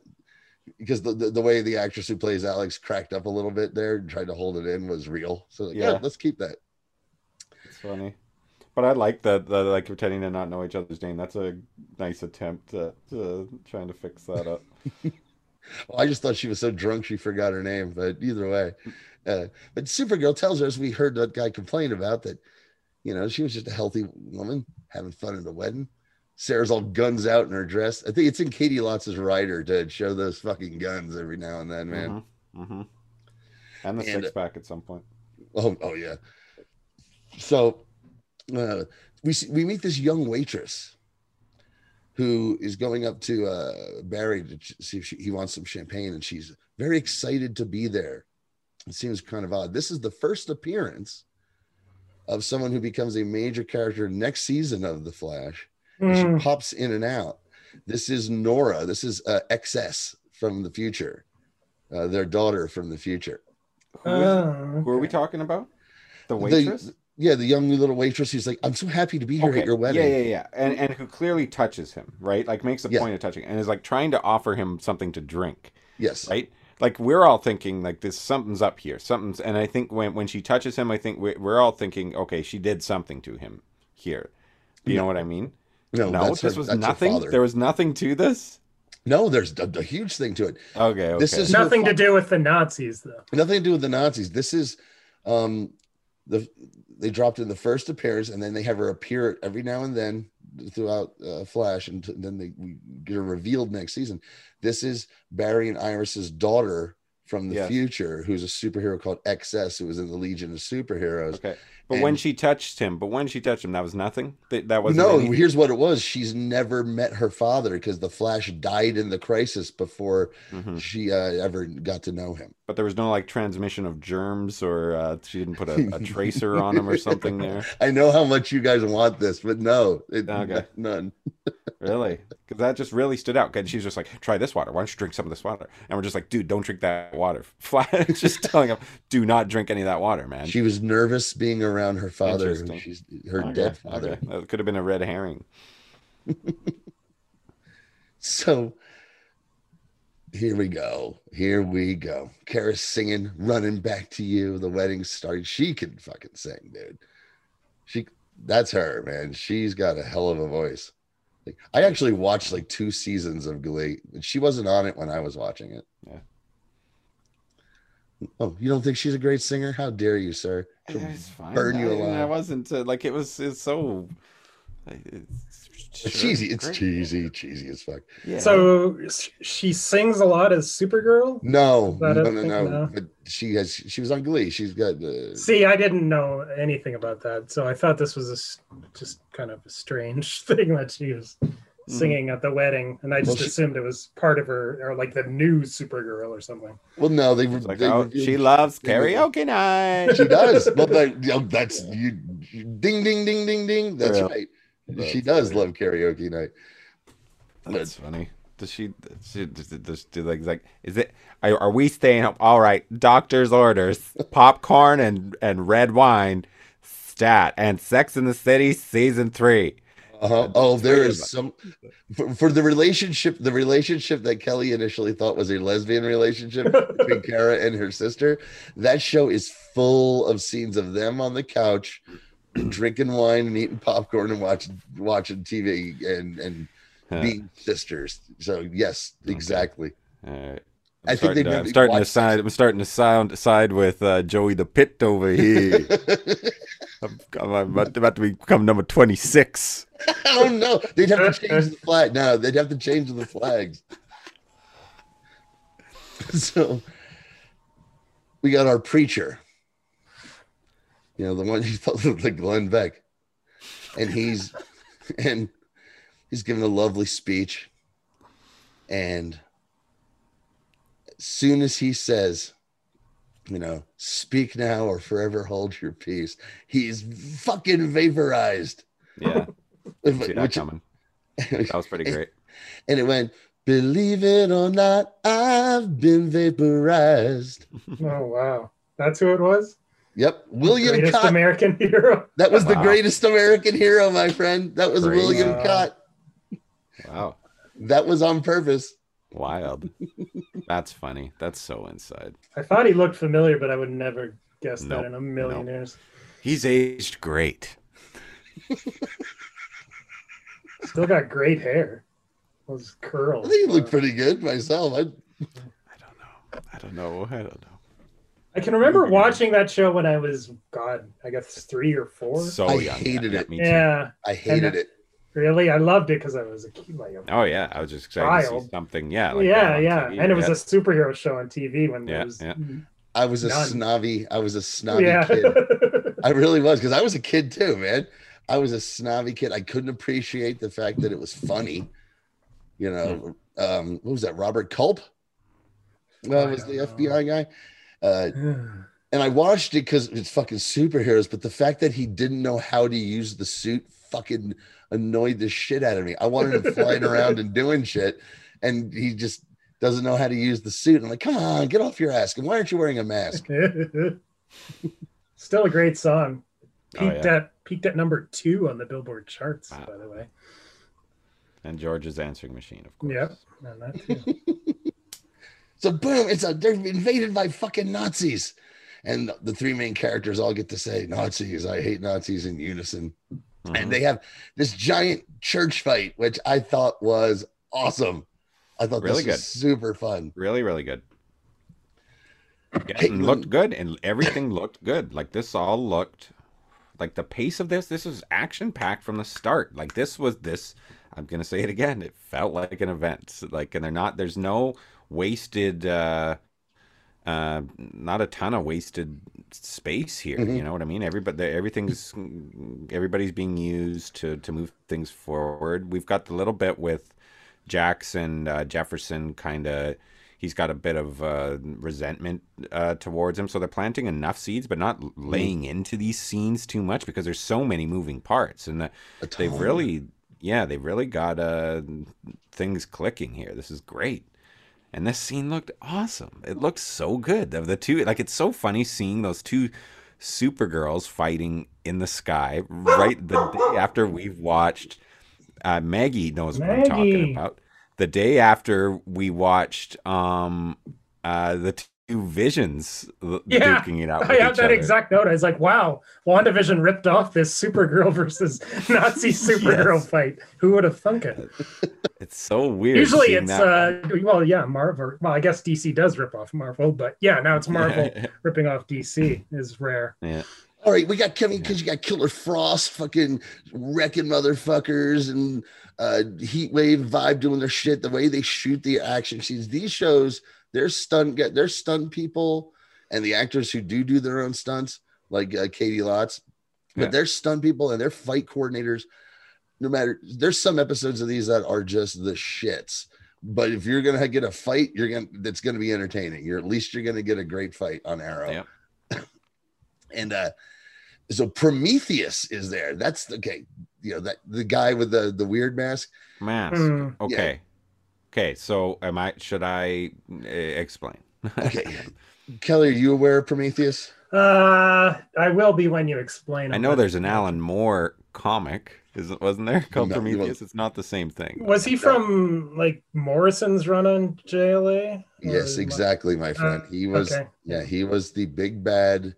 because the, the, the way the actress who plays alex cracked up a little bit there and tried to hold it in was real so like, yeah. Yeah. let's keep that It's funny. But I like that, the like pretending to not know each other's name. That's a nice attempt at uh, trying to fix that up. well, i just thought she was so drunk she forgot her name but either way uh, but supergirl tells us we heard that guy complain about that you know she was just a healthy woman having fun at a wedding sara's all guns out in her dress i think it's in caity lotz's rider to show those fucking guns every now and then man hmm hmm And the And- six pack at some point. Oh, oh yeah. So uh, we we meet this young waitress who is going up to uh, Barry to ch- see if she, he wants some champagne, and she's very excited to be there. It seems kind of odd. This is the first appearance of someone who becomes a major character next season of The Flash. Mm, She pops in and out. This is Nora. This is uh, XS from the future, uh, their daughter from the future. Who, is, oh, who are we talking about? The waitress? Yeah, the young little waitress who's like, I'm so happy to be here at your wedding. Yeah, yeah, yeah. And and who clearly touches him, right? Like makes a Yeah. point of touching and is like trying to offer him something to drink, Yes. right? Like we're all thinking like this something's up here. Something's and I think when when she touches him, I think we're, we're all thinking, okay, she did something to him here. Do you know what I mean? No, no, that's this her- was that's nothing. There was nothing to this. No, there's a, a huge thing to it. Okay, okay. This is- Nothing to do with the Nazis, though. Nothing to do with the Nazis. This is um the they dropped in the first appearance, and then they have her appear every now and then throughout uh, Flash, and t- then they we get her revealed next season. This is Barry and Iris's daughter from the Yes. future, who's a superhero called XS, who was in the Legion of Superheroes. okay. But when she touched him, but when she touched him, that was nothing. That, that wasn't. no, anything? here's what it was. She's never met her father because the Flash died in the crisis before Mhm. she uh, ever got to know him. But there was no like transmission of germs, or uh, she didn't put a, a tracer on him or something there. I know how much you guys want this, but no, it, Okay. none. Really? Because that just really stood out. And she's just like, try this water. Why don't you drink some of this water? And we're just like, dude, don't drink that water. Flat, just telling him, do not drink any of that water, man. She was nervous being around her father. She's her Okay, dead father. okay. That could have been a red herring. So here we go. Here we go. Kara's singing, running back to you. The wedding started. She can fucking sing, dude. She that's her, man. She's got a hell of a voice. Like, I actually watched like two seasons of Glee, but she wasn't on it when I was watching it. Yeah. Oh, you don't think she's a great singer? How dare you, sir? It's fine. burn you I, I wasn't uh, like it was. It's so. It's, It's cheesy. It's great. cheesy, cheesy as fuck. Yeah. So she sings a lot as Supergirl. No, That no, no, no. But she has. She was on Glee. She's got the. See, I didn't know anything about that, so I thought this was a s just kind of a strange thing that she was Mm-hmm. singing at the wedding, and I just Well, she- assumed it was part of her, or like the new Supergirl or something. Well, no, they. It's like, they oh, revealed- she loves they- karaoke night. She does. Well, that, you know, that's you. you- Ding, ding, ding, ding, ding. That's Yeah. right. she does funny. love karaoke night. That's funny. Does she? Does she does, does, do like like is it? Are, are we staying home? All right. Doctor's orders: popcorn and and red wine. Stat and Sex in the City season three. Uh-huh. Oh, there is some for, for the relationship. The relationship that Kelly initially thought was a lesbian relationship between Kara and her sister. That show is full of scenes of them on the couch, drinking wine and eating popcorn and watching watching TV and and Huh. being sisters. So yes, exactly. All right. I I'm think they starting, to, I'm starting to side. I'm starting to sound side with uh, Joey the Pit over here. I'm, I'm about, to become number twenty six. oh no, they'd have to change the flag. No, they'd have to change the flags. so we got our preacher. You know, the one thought looked like Glenn Beck. And he's and he's giving a lovely speech. And as soon as he says, you know, speak now or forever hold your peace, he's fucking vaporized. Yeah, see that Which- coming. That was pretty great. and it went, believe it or not, I've been vaporized. Oh wow, that's who it was. Yep. William greatest Katt. American hero. that was the greatest American hero, my friend. That was Crazy. William Wow. Katt. Wow, That was on purpose. Wild. That's funny. That's so inside. I thought he looked familiar, but I would never guess Nope. that in a million Nope. years. He's aged great. Still got great hair. Those I curls. think he looked uh, pretty good myself. I, I don't know. I don't know. I don't know. I can remember watching that show when I was, God, I guess three or four. So I young. hated Yeah, it. Me too. yeah, I uh, hated it. Really, I loved it because I was a kid. Like, a- Oh yeah, I was just excited to see something. Yeah. Like yeah, yeah, TV. and it was yeah. a superhero show on TV when Yeah, there was. yeah. I was a None. snobby. I was a snobby yeah. kid. I really was because I was a kid too, man. I was a snobby kid. I couldn't appreciate the fact that it was funny. You know, um, what was that? Robert Culp uh, was the don't know. FBI guy. Uh, and I watched it because it's fucking superheroes. But the fact that he didn't know how to use the suit fucking annoyed the shit out of me. I wanted him flying around and doing shit, and he just doesn't know how to use the suit. I'm like, come on, get off your ass. And why aren't you wearing a mask? Still a great song. Oh, Peaked yeah. at peaked at number two on the Billboard charts, Wow. by the way. And George's answering machine, of course. Yep, and that too. So boom, it's a they're invaded by fucking Nazis. And the three main characters all get to say Nazis, I hate Nazis in unison. Mhm. And they have this giant church fight, which I thought was awesome. I thought Really this was super fun. really, really good. Yeah, Hey, looked good, and everything looked good. Like this all looked like the pace of this. This was action packed from the start. Like this was this. I'm gonna say it again. It felt like an event. Like, and they're not. There's no wasted. uh uh, not a ton of wasted space here. Mhm. You know what I mean? Everybody, everything's everybody's being used to to move things forward. We've got the little bit with Jackson uh, Jefferson, kind of. He's got a bit of uh, resentment uh, towards him, so they're planting enough seeds, but not laying into these scenes too much because there's so many moving parts, and the, they've really, yeah, they've really got uh, things clicking here. This is great. And this scene looked awesome. It looked so good. The, the two, like, it's so funny seeing those two Supergirls fighting in the sky right the day after we've watched. Uh, Maggie knows what I'm talking about. The day after we watched um, uh, the visions l- Yeah, duking it out. I have that other. exact note. I was like, wow, WandaVision ripped off this Supergirl versus Nazi Supergirl Yes. fight. Who would have thunk it? It's so weird. Usually it's, that. uh, well, yeah, Marvel. Well, I guess DC does rip off Marvel, but yeah, now it's Marvel ripping off DC is rare. yeah. All right, we got Kevin because you got Killer Frost fucking wrecking motherfuckers and uh Heat Wave Vibe doing their shit. The way they shoot the action scenes. These shows, they're stunt get they're stunt people and the actors who do do their own stunts, like uh, Caity Lotz, but Yeah. they're stunt people and they're fight coordinators. No matter, there's some episodes of these that are just the shits. But if you're gonna get a fight, you're gonna that's gonna be entertaining. You're at least you're gonna get a great fight on Arrow. Yep. and uh so Prometheus is there. That's okay. You know that the guy with the the weird mask. Mask. Hmm. Okay. Okay. So, am I? Should I uh, explain? Okay, Kelly, are you aware of Prometheus? Uh, I will be when you explain. I know there's an Alan Moore comic. Is it wasn't there called No, you Prometheus? It's not the same thing. Was he from like Morrison's run on JLA? Or Yes, exactly, my friend. Uh, he was okay. yeah, he was the big bad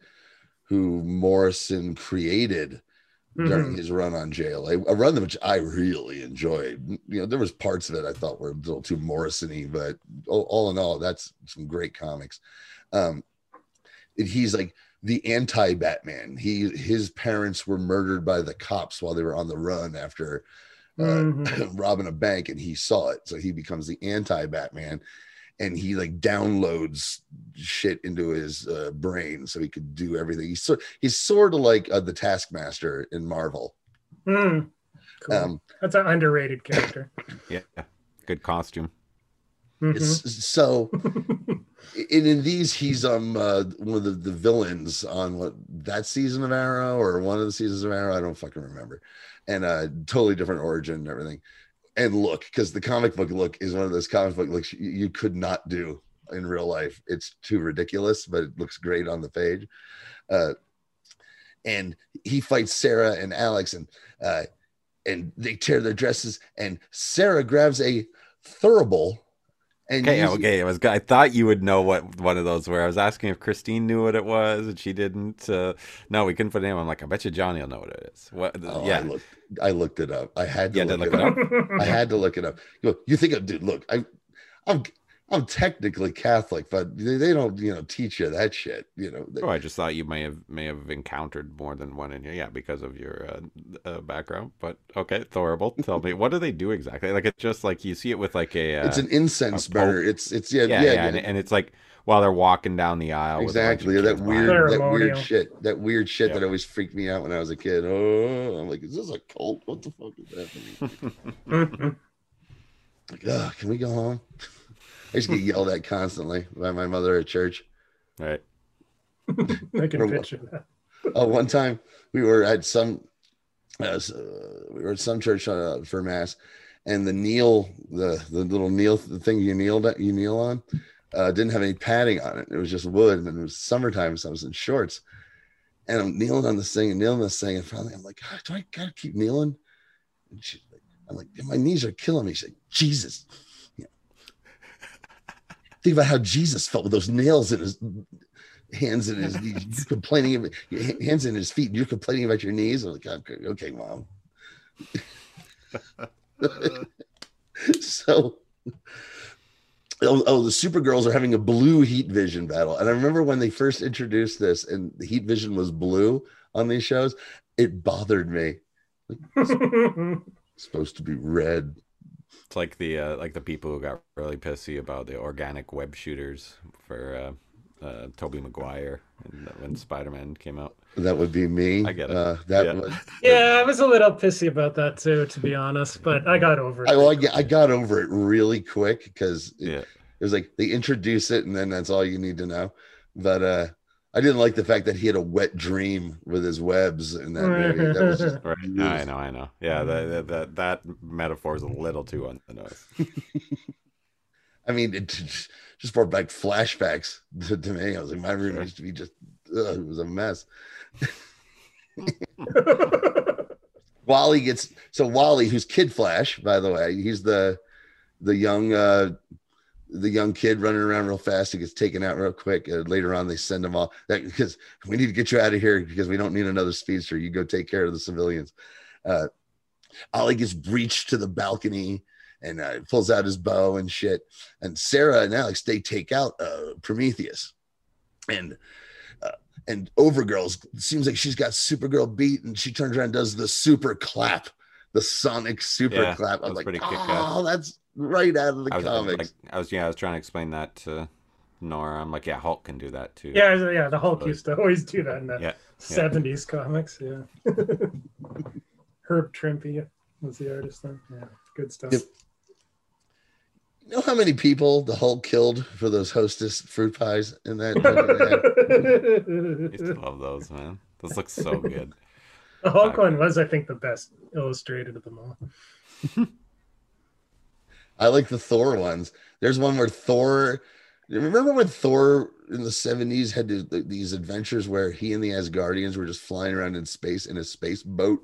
who Morrison created during Mhm. his run on JLA, a run which I really enjoyed. You know, there was parts of it I thought were a little too Morrison-y, but all, all in all, that's some great comics. Um, he's like the anti-Batman. He his parents were murdered by the cops while they were on the run after uh, Mhm. robbing a bank, and he saw it, so he becomes the anti-Batman. And he like downloads shit into his uh, brain so he could do everything. He's so he's sort of like uh, the Taskmaster in Marvel. Hmm. Cool. Um, That's an underrated character. Yeah. Good costume. Mhm. So in, in these he's um uh, one of the, the villains on what that season of Arrow or one of the seasons of Arrow I don't fucking remember and uh totally different origin and everything and look because the comic book look is one of those comic book looks you, could not do in real life. It's too ridiculous but it looks great on the page. Uh and he fights Sara and Alex and uh and they tear their dresses and Sara grabs a thurible and Okay, okay. I was. I thought you would know what one of those were. I was asking if Christine knew what it was, and she didn't. Uh, no, we couldn't put a name. I'm like, I bet you Johnny will know what it is. What? Oh, yeah, I looked, I looked it up. I had to Yeah, look, did it, look up. I had to look it up. You, think, of, dude? Look, I, I'm, I'm technically Catholic, but they, they don't, you know, teach you that shit. You know, They- Oh, I just thought you may have may have encountered more than one in here. Yeah, because of your uh, uh, background. But okay, Thorable, tell me what do they do exactly? Like it's just like you see it with like a. Uh, it's an incense burner. It's, it's yeah, yeah, yeah, yeah, And, and it's like while they're walking down the aisle. with a bunch of exactly. That weird, behind them. that weird shit. That weird shit Yeah. that always freaked me out when I was a kid. Oh, I'm like, is this a cult? What the fuck is happening? Like, oh, can we go home? I used to get yelled at constantly by my mother at church. Right. I can Or picture that. Oh, one time we were at some, uh, uh, we were at some church uh, for mass, and the kneel, the the little kneel, the thing you kneel you kneel on, uh, didn't have any padding on it. It was just wood, and it was summertime, so I was in shorts, and I'm kneeling on this thing and kneeling on this thing, and finally I'm like, God, do I gotta keep kneeling? And she's like, I'm like, my knees are killing me. She's like, Jesus. Think about how Jesus felt with those nails in his hands and his knees. You're complaining about your hands in his feet. and You're complaining about your knees. I'm like, okay, mom. so, oh, oh, the Supergirls are having a blue heat vision battle. And I remember when they first introduced this and the heat vision was blue on these shows, it bothered me. It's supposed to be red. It's like the uh, like the people who got really pissy about the organic web shooters for uh, uh, Tobey Maguire when Spider Man came out. That would be me. I get it. Uh, that Yeah. was, yeah, I was a little pissy about that too, to be honest, but I got over it. I, well, I, I got over it really quick because it, Yeah. it was like they introduce it and then that's all you need to know. But uh I didn't like the fact that he had a wet dream with his webs in that movie. That was just Right. I know, I know. Yeah, that that that, that metaphor is a little too on the nose. I mean, it just just brought back flashbacks to, to me. I was like, my room Sure. used to be just ugh, it was a mess. Wally gets so Wally, who's Kid Flash, by the way, he's the the young uh the young kid running around real fast. He gets taken out real quick. Uh, later on, they send him off that because we need to get you out of here because we don't need another speedster. You go take care of the civilians. Uh, Ollie gets breached to the balcony and uh, pulls out his bow and shit. And Sara and Alex they take out uh, Prometheus, and uh, and Overgirl's seems like she's got Supergirl beat, and she turns around and does the super clap, the Sonic super Yeah, clap. I'm like, oh, that's right out of the I was, comics. like, I was yeah, I was trying to explain that to Nora. I'm like, yeah, Hulk can do that too. yeah, yeah, the Hulk But- used to always do that in the Yeah, 70s comics. Yeah. Herb Trimpe was the artist then. Yeah, good stuff. Yep. You know how many people the Hulk killed for those hostess fruit pies in that? I used to love those, man. Those look so good. the Hulk one was, I think, the best illustrated of them all. I like the Thor ones. There's one where Thor. Remember when Thor in the 70s had th- these adventures where he and the Asgardians were just flying around in space in a space boat?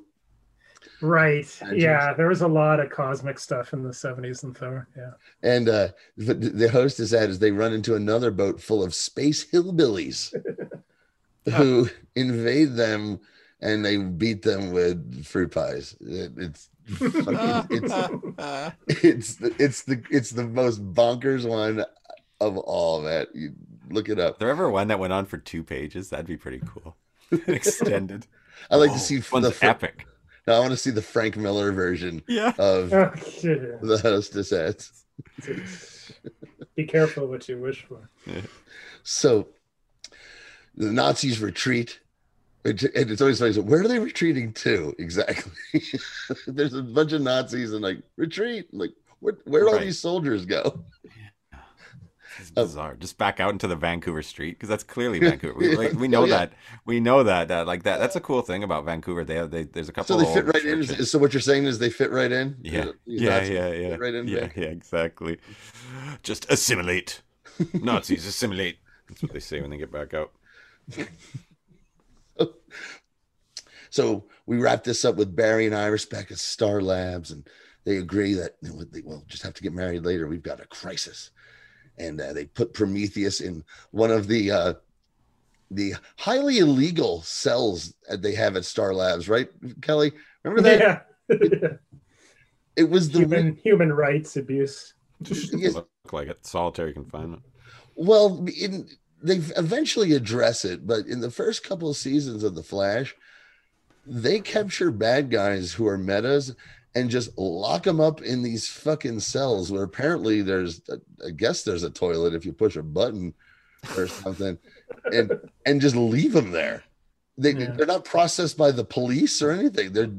Right. Engines. Yeah, there was a lot of cosmic stuff in the 70s and Thor. Yeah. And uh, the, the host is at is they run into another boat full of space hillbillies who invade them and they beat them with fruit pies. It- it's it's it's the, it's the it's the most bonkers one of all that you look it up If there ever one that went on for two pages, that'd be pretty cool. Extended. i like Oh, to see the Fra- epic. no, i want to see the frank miller version Yeah. of oh, Okay. the hostessettes Be careful what you wish for. so the nazis retreat It- and it's always funny. So where are they retreating to exactly? There's a bunch of Nazis and like retreat. Like where where would all Right. these soldiers go? It's Oh. Um, bizarre. Just back out into the Vancouver street because that's clearly Vancouver. We, like, we oh, know Oh, yeah. that. We know that. That like that. That's a cool thing about Vancouver. They have. They, there's a couple. So they fit right in. So what you're saying is they fit right in? Yeah. Yeah. Yeah. Yeah. Right in. yeah. Yeah. Exactly. Just assimilate. Nazis assimilate. That's what they say when they get back out. So we wrap this up with Barry and Iris back at Star Labs, and they agree that you know, they will just have to get married later. We've got a crisis, and uh, they put Prometheus in one of the uh, the highly illegal cells that they have at Star Labs, right, Kelly? Remember that? Yeah. It was the human human rights abuse. Yes. Look like it. Solitary confinement. Well, in, they eventually address it, but in the first couple of seasons of The Flash, they capture bad guys who are metas and just lock them up in these fucking cells where apparently there's, I guess there's a toilet if you push a button or something, and and just leave them there. They Yeah. they're not processed by the police or anything. They're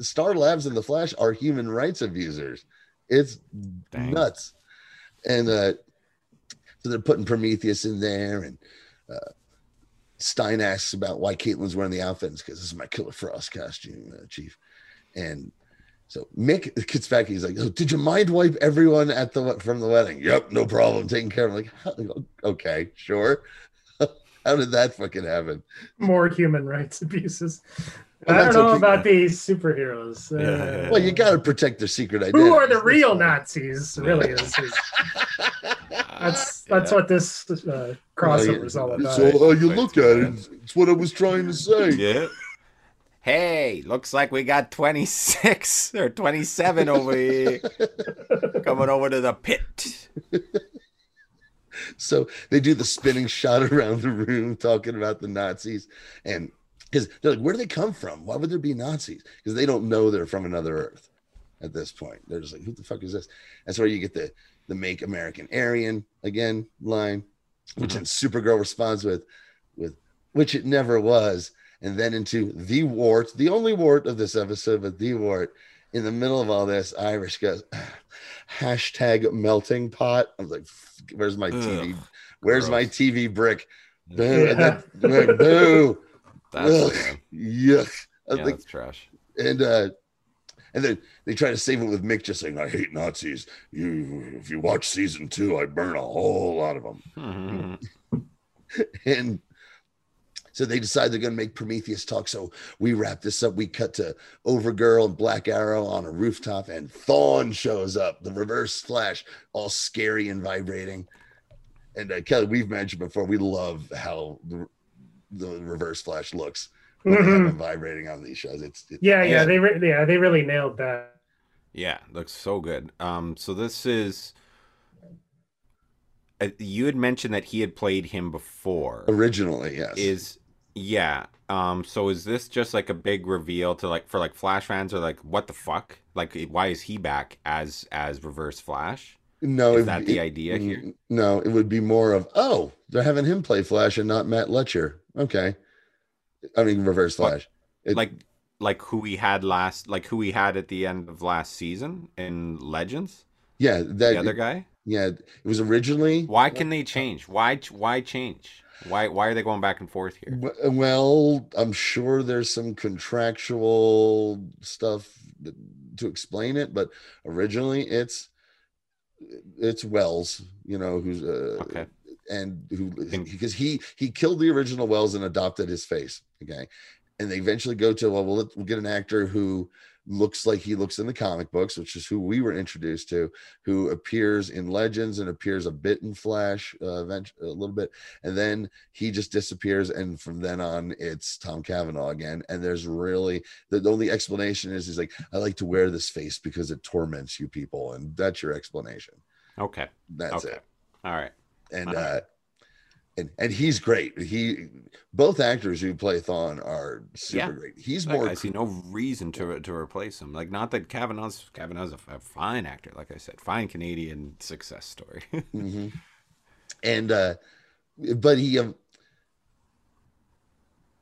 Star Labs and the Flash are human rights abusers. It's Dang. nuts. And uh so they're putting Prometheus in there, and uh, Stein asks about why Caitlin's wearing the outfits because this is my Killer Frost costume, uh, Chief. And so Mick gets back. He's like, oh, "Did you mind wipe everyone at the from the wedding?" Yep, no problem, taking care of. 'em." like, okay, sure. How did that fucking happen? More human rights abuses. Well, I don't know okay. about these superheroes. Yeah, Uh, yeah, Well, you got to protect their secret identity. Who are the real Nazis? Really, is, is that's that's Yeah. what this uh, crossover is all about. So how you look at it, it's what I was trying to say. Yeah. Hey, looks like we got 26 or 27 over here coming over to the pit. So they do the spinning shot around the room talking about the Nazis. And because they're like, where do they come from? Why would there be Nazis? Because they don't know they're from another Earth at this point. They're just like, who the fuck is this? That's where you get the the make American Aryan again line, which then Supergirl responds with with which it never was. And then into the wart, the only wart of this episode, but the wart. In the middle of all this, Iris goes, hashtag melting pot. I was like, where's my TV? Ugh, Where's my. TV brick? Boo. Yeah. And then, like, boo. That's Ugh. Yuck. I was yeah, like, that's trash. and uh and then they try to save it with Mick just saying, I hate Nazis. You if you watch season two, I burn a whole lot of them. Mhm. And so they decide they're gonna make Prometheus talk. So we wrap this up. We cut to Overgirl and Black Arrow on a rooftop, and Thawne shows up, the reverse flash, all scary and vibrating. And uh, Kelly, we've mentioned before, we love how the, the reverse flash looks when they have Mhm. vibrating on these shows. It's, it's Yeah, yeah, they re- yeah they really nailed that. Yeah, looks so good. Um, so this is. Uh, you had mentioned that he had played him before. originally, yes. Is yeah. Um. So is this just like a big reveal to like for like Flash fans or like what the fuck? Like why is he back as as Reverse Flash? No, Is it- that the it- idea here? No, it would be more of oh, they're having him play Flash and not Matt Letscher. Okay, I mean Reverse? Flash. It- like like who we had last like who we had at the end of last season in Legends? yeah, that The other guy? yeah, it was originally. Why can they change? Why why change? Why why are they going back and forth here? Well, I'm sure there's some contractual stuff to explain it, but originally it's it's Wells, you know, who's uh, Okay. And who because he he killed the original Wells and adopted his face. Okay, and they eventually go to well, we'll, let- we'll get an actor who looks like he looks in the comic books, which is who we were introduced to, who appears in Legends and appears a bit in Flash, uh, a little bit, and then he just disappears, and from then on, it's Tom Cavanagh again. And there's really the, the only explanation is he's like, I like to wear this face because it torments you people, and that's your explanation. Okay. That's okay. it All right. And right. uh and and he's great he both actors who play Thawne are super Yeah. great he's Like, more I see no reason to to replace him. Like, not that Cavanagh's Cavanagh's a, a fine actor, like I said, fine Canadian success story. Mhm. and uh but he um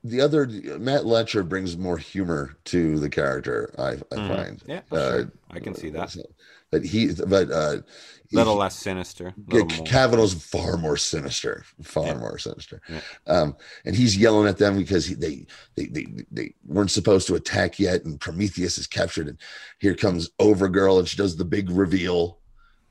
the other Matt Letscher brings more humor to the character. I, I Mhm. find. Yeah, Uh, sure. I can see that. But he, but uh, A little less sinister. Yeah, Little more. Cavanagh's far more sinister, far Yeah. more sinister. Yeah. Um, and he's yelling at them because he, they, they they they weren't supposed to attack yet, and Prometheus is captured, and here comes Overgirl, and she does the big reveal.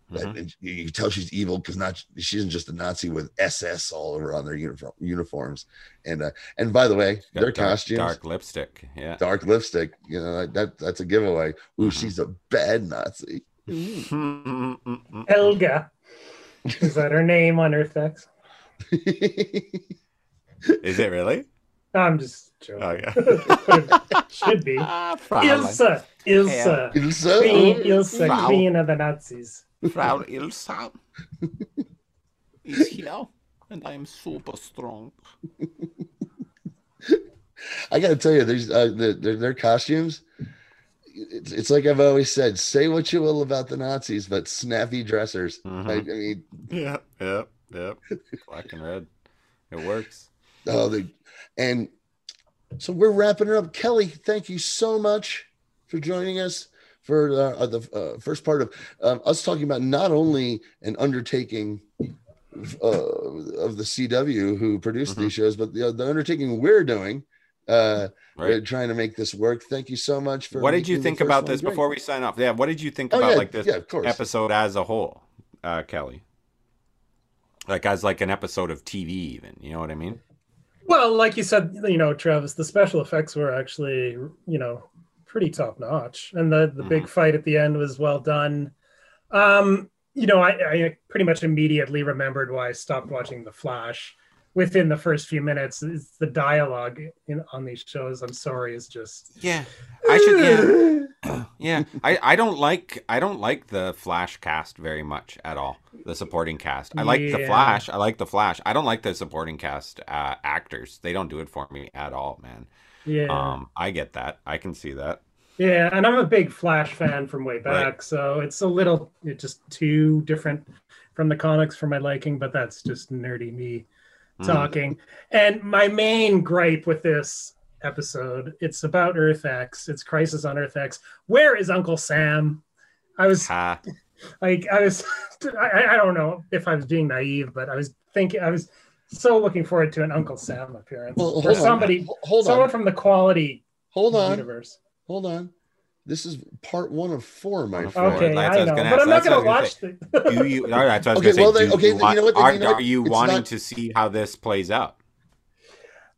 that- Mhm. and you can tell she's evil because not she isn't just a Nazi with SS all over on their uniform uniforms. And uh, and by the way, their dark, costumes, dark lipstick. Yeah. dark lipstick, you know that that's a giveaway. Ooh, Mhm. she's a bad Nazi. Helga. Is that her name on Earth X? Is it really? I'm just joking. Oh yeah. Should be. Ah, Ilsa. Ilsa. Ilsa? Queen, Ilsa, Frau. queen of the Nazis. Frau Ilsa is here, and I am super strong. I got to tell you, there's uh, the, their, their costumes. It's, it's like I've always said: say what you will about the Nazis, but snappy dressers. Mhm. I, I mean, Yeah, yeah, yeah. Black and red. It works. oh, they and so we're wrapping it up. Kelly, thank you so much for joining us for uh, the uh, first part of um, us talking about not only an undertaking uh, of the CW who produced Mm-hmm. these shows, but the, the undertaking we're doing. Uh, Right. We're trying to make this work. Thank you so much for. What did you think about this great. before we sign off? Yeah, what did you think Oh, about yeah, like this yeah, of episode as a whole, uh, Kelly? Like as like an episode of TV, even. You know what I mean? Well, like you said, you know, Travis, the special effects were actually, you know, pretty top notch, and the the big fight at the end was well done. Um, you know, I, I pretty much immediately remembered why I stopped watching The Flash. Within the first few minutes, it's the dialogue in on these shows. I'm sorry, is just Yeah, I should. Yeah, yeah. I I don't like I don't like the Flash cast very much at all. The supporting cast. I like the Flash. I like the Flash. I don't like the supporting cast uh, actors. They don't do it for me at all, man. yeah. Um, I get that. I can see that. Yeah, and I'm a big Flash fan from way back, Right. so it's a little it's just too different from the comics for my liking, but that's just nerdy me Mm. talking. And my main gripe with this episode, it's about Earth X, it's Crisis on Earth X. Where is Uncle Sam? I was Ha. like I was I, I don't know if I was being naive, but I was thinking I was so looking forward to an Uncle Sam appearance. Well, or hold on. somebody Ho- Hold someone on. from the quality Hold on. universe. Hold on. This is part one of four, my friend. four. Okay, That's I, I know, gonna but ask. I'm not gonna what I was watch the. Do you? all right, that's what I was Okay, gonna well, say. then- okay, you then want- you know what, then Are, you know are you wanting not- to see how this plays out?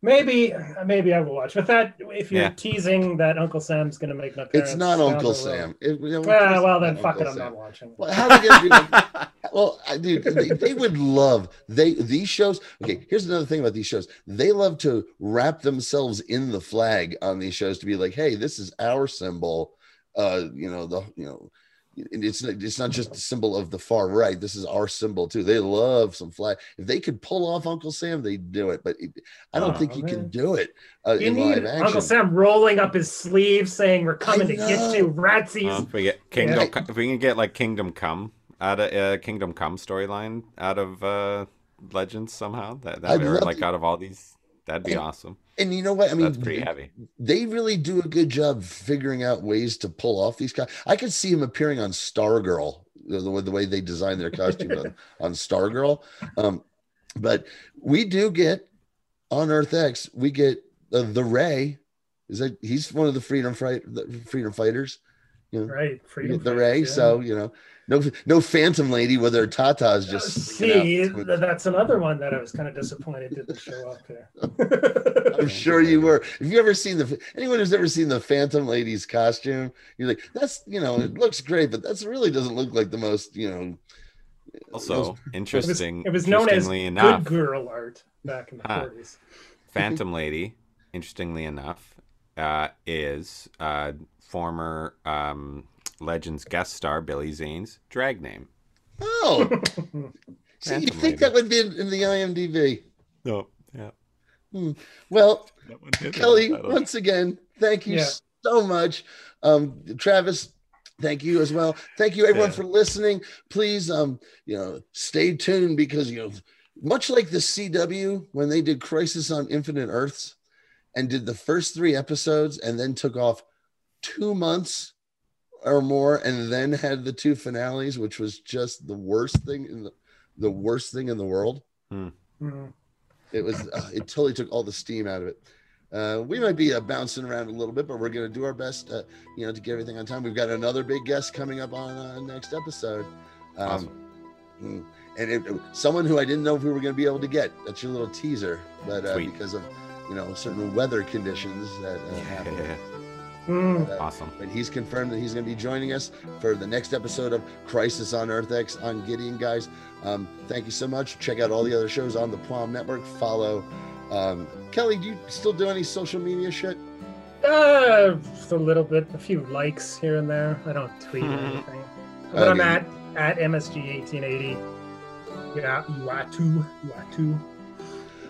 Maybe, maybe I will watch. But that, if you're Yeah. teasing that Uncle Sam's going to make an appearance, It's not Uncle Sam. It- you know, Well, it's well, then fuck it. I'm Sam. not watching. Well, how are they gonna do that? Well, dude, they, they would love they these shows. Okay, here's another thing about these shows. They love to wrap themselves in the flag on these shows to be like, hey, this is our symbol. Uh, you know the you know. it- It's it's not just a symbol of the far right. This is our symbol too. They love some flag. If they could pull off Uncle Sam, they'd do it. But it, I don't Oh, think you can do it uh, You in need live action. Uncle Sam rolling up his sleeve, saying, "We're coming to get you, ratsies." Uh, if we get Kingdom, Yeah. If we can get like Kingdom Come out of uh, Kingdom Come storyline out of uh, Legends somehow, that, that I'd or like to- out of all these, that'd be And- awesome. And you know what? I mean, That's pretty heavy. they really do a good job figuring out ways to pull off these guys. I could see him appearing on Stargirl, the, the, way- the way they design their costume on, on Stargirl. Um, but we do get on Earth X, we get uh, the Ray. Is that he's one of the freedom fight the freedom fighters? You know, Right, freedom. get the Ray. yeah. So you know, no no Phantom Lady with her tatas Uh, just. see, sticking out. th- that's another one that I was kind of disappointed didn't show up there I'm sure you were. If you ever seen the anyone who's ever seen the Phantom Lady's costume, you're like, that's you know, it looks great, but that's really doesn't look like the most you know. Also, It was, interesting. it was known as interestingly good girl art back in the Huh. 40s. Phantom Lady, interestingly enough, uh, is uh, former um, Legends guest star Billy Zane's drag name. Oh, see, you think that would be in, in the IMDb? No, yeah. Well, That one did Kelly, have a title. once again, thank you Yeah. so much. Um, Travis, thank you as well. Thank you everyone Yeah. for listening. Please, um, you know, stay tuned because you know, much like the CW when they did Crisis on Infinite Earths, and did the first three episodes and then took off two months or more and then had the two finales, which was just the worst thing in the the worst thing in the world. Mhm. It was uh, it totally took all the steam out of it. Uh, we might be uh, bouncing around a little bit, but we're going to do our best, uh, you know, to get everything on time. We've got another big guest coming up on uh, next episode. Um, Awesome. mm, and it, someone who I didn't know if we were going to be able to get. That's your little teaser, but uh, because of you know certain weather conditions that uh, happen. Mm. Uh, awesome. But he's confirmed that he's going to be joining us for the next episode of Crisis on Earth X on Gideon, guys. Um, thank you so much. Check out all the other shows on the Plum Network. Follow. Um, Kelly, do you still do any social media shit? Uh, just a little bit, a few likes here and there. I don't tweet or anything. But I'm at at MSG1880. Yeah, you are too. You are too.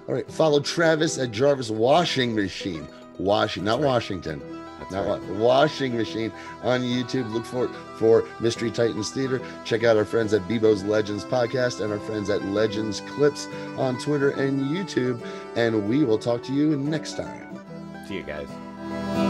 All right. Follow Travis at Jarvis Washing Machine. Washing, not right. Washington. Not right. wa- Washing Machine on YouTube. Look for for Mystery Titans Theater. Check out our friends at Beebo's Legends Podcast and our friends at Legends Clips on Twitter and YouTube. And we will talk to you next time. See you guys.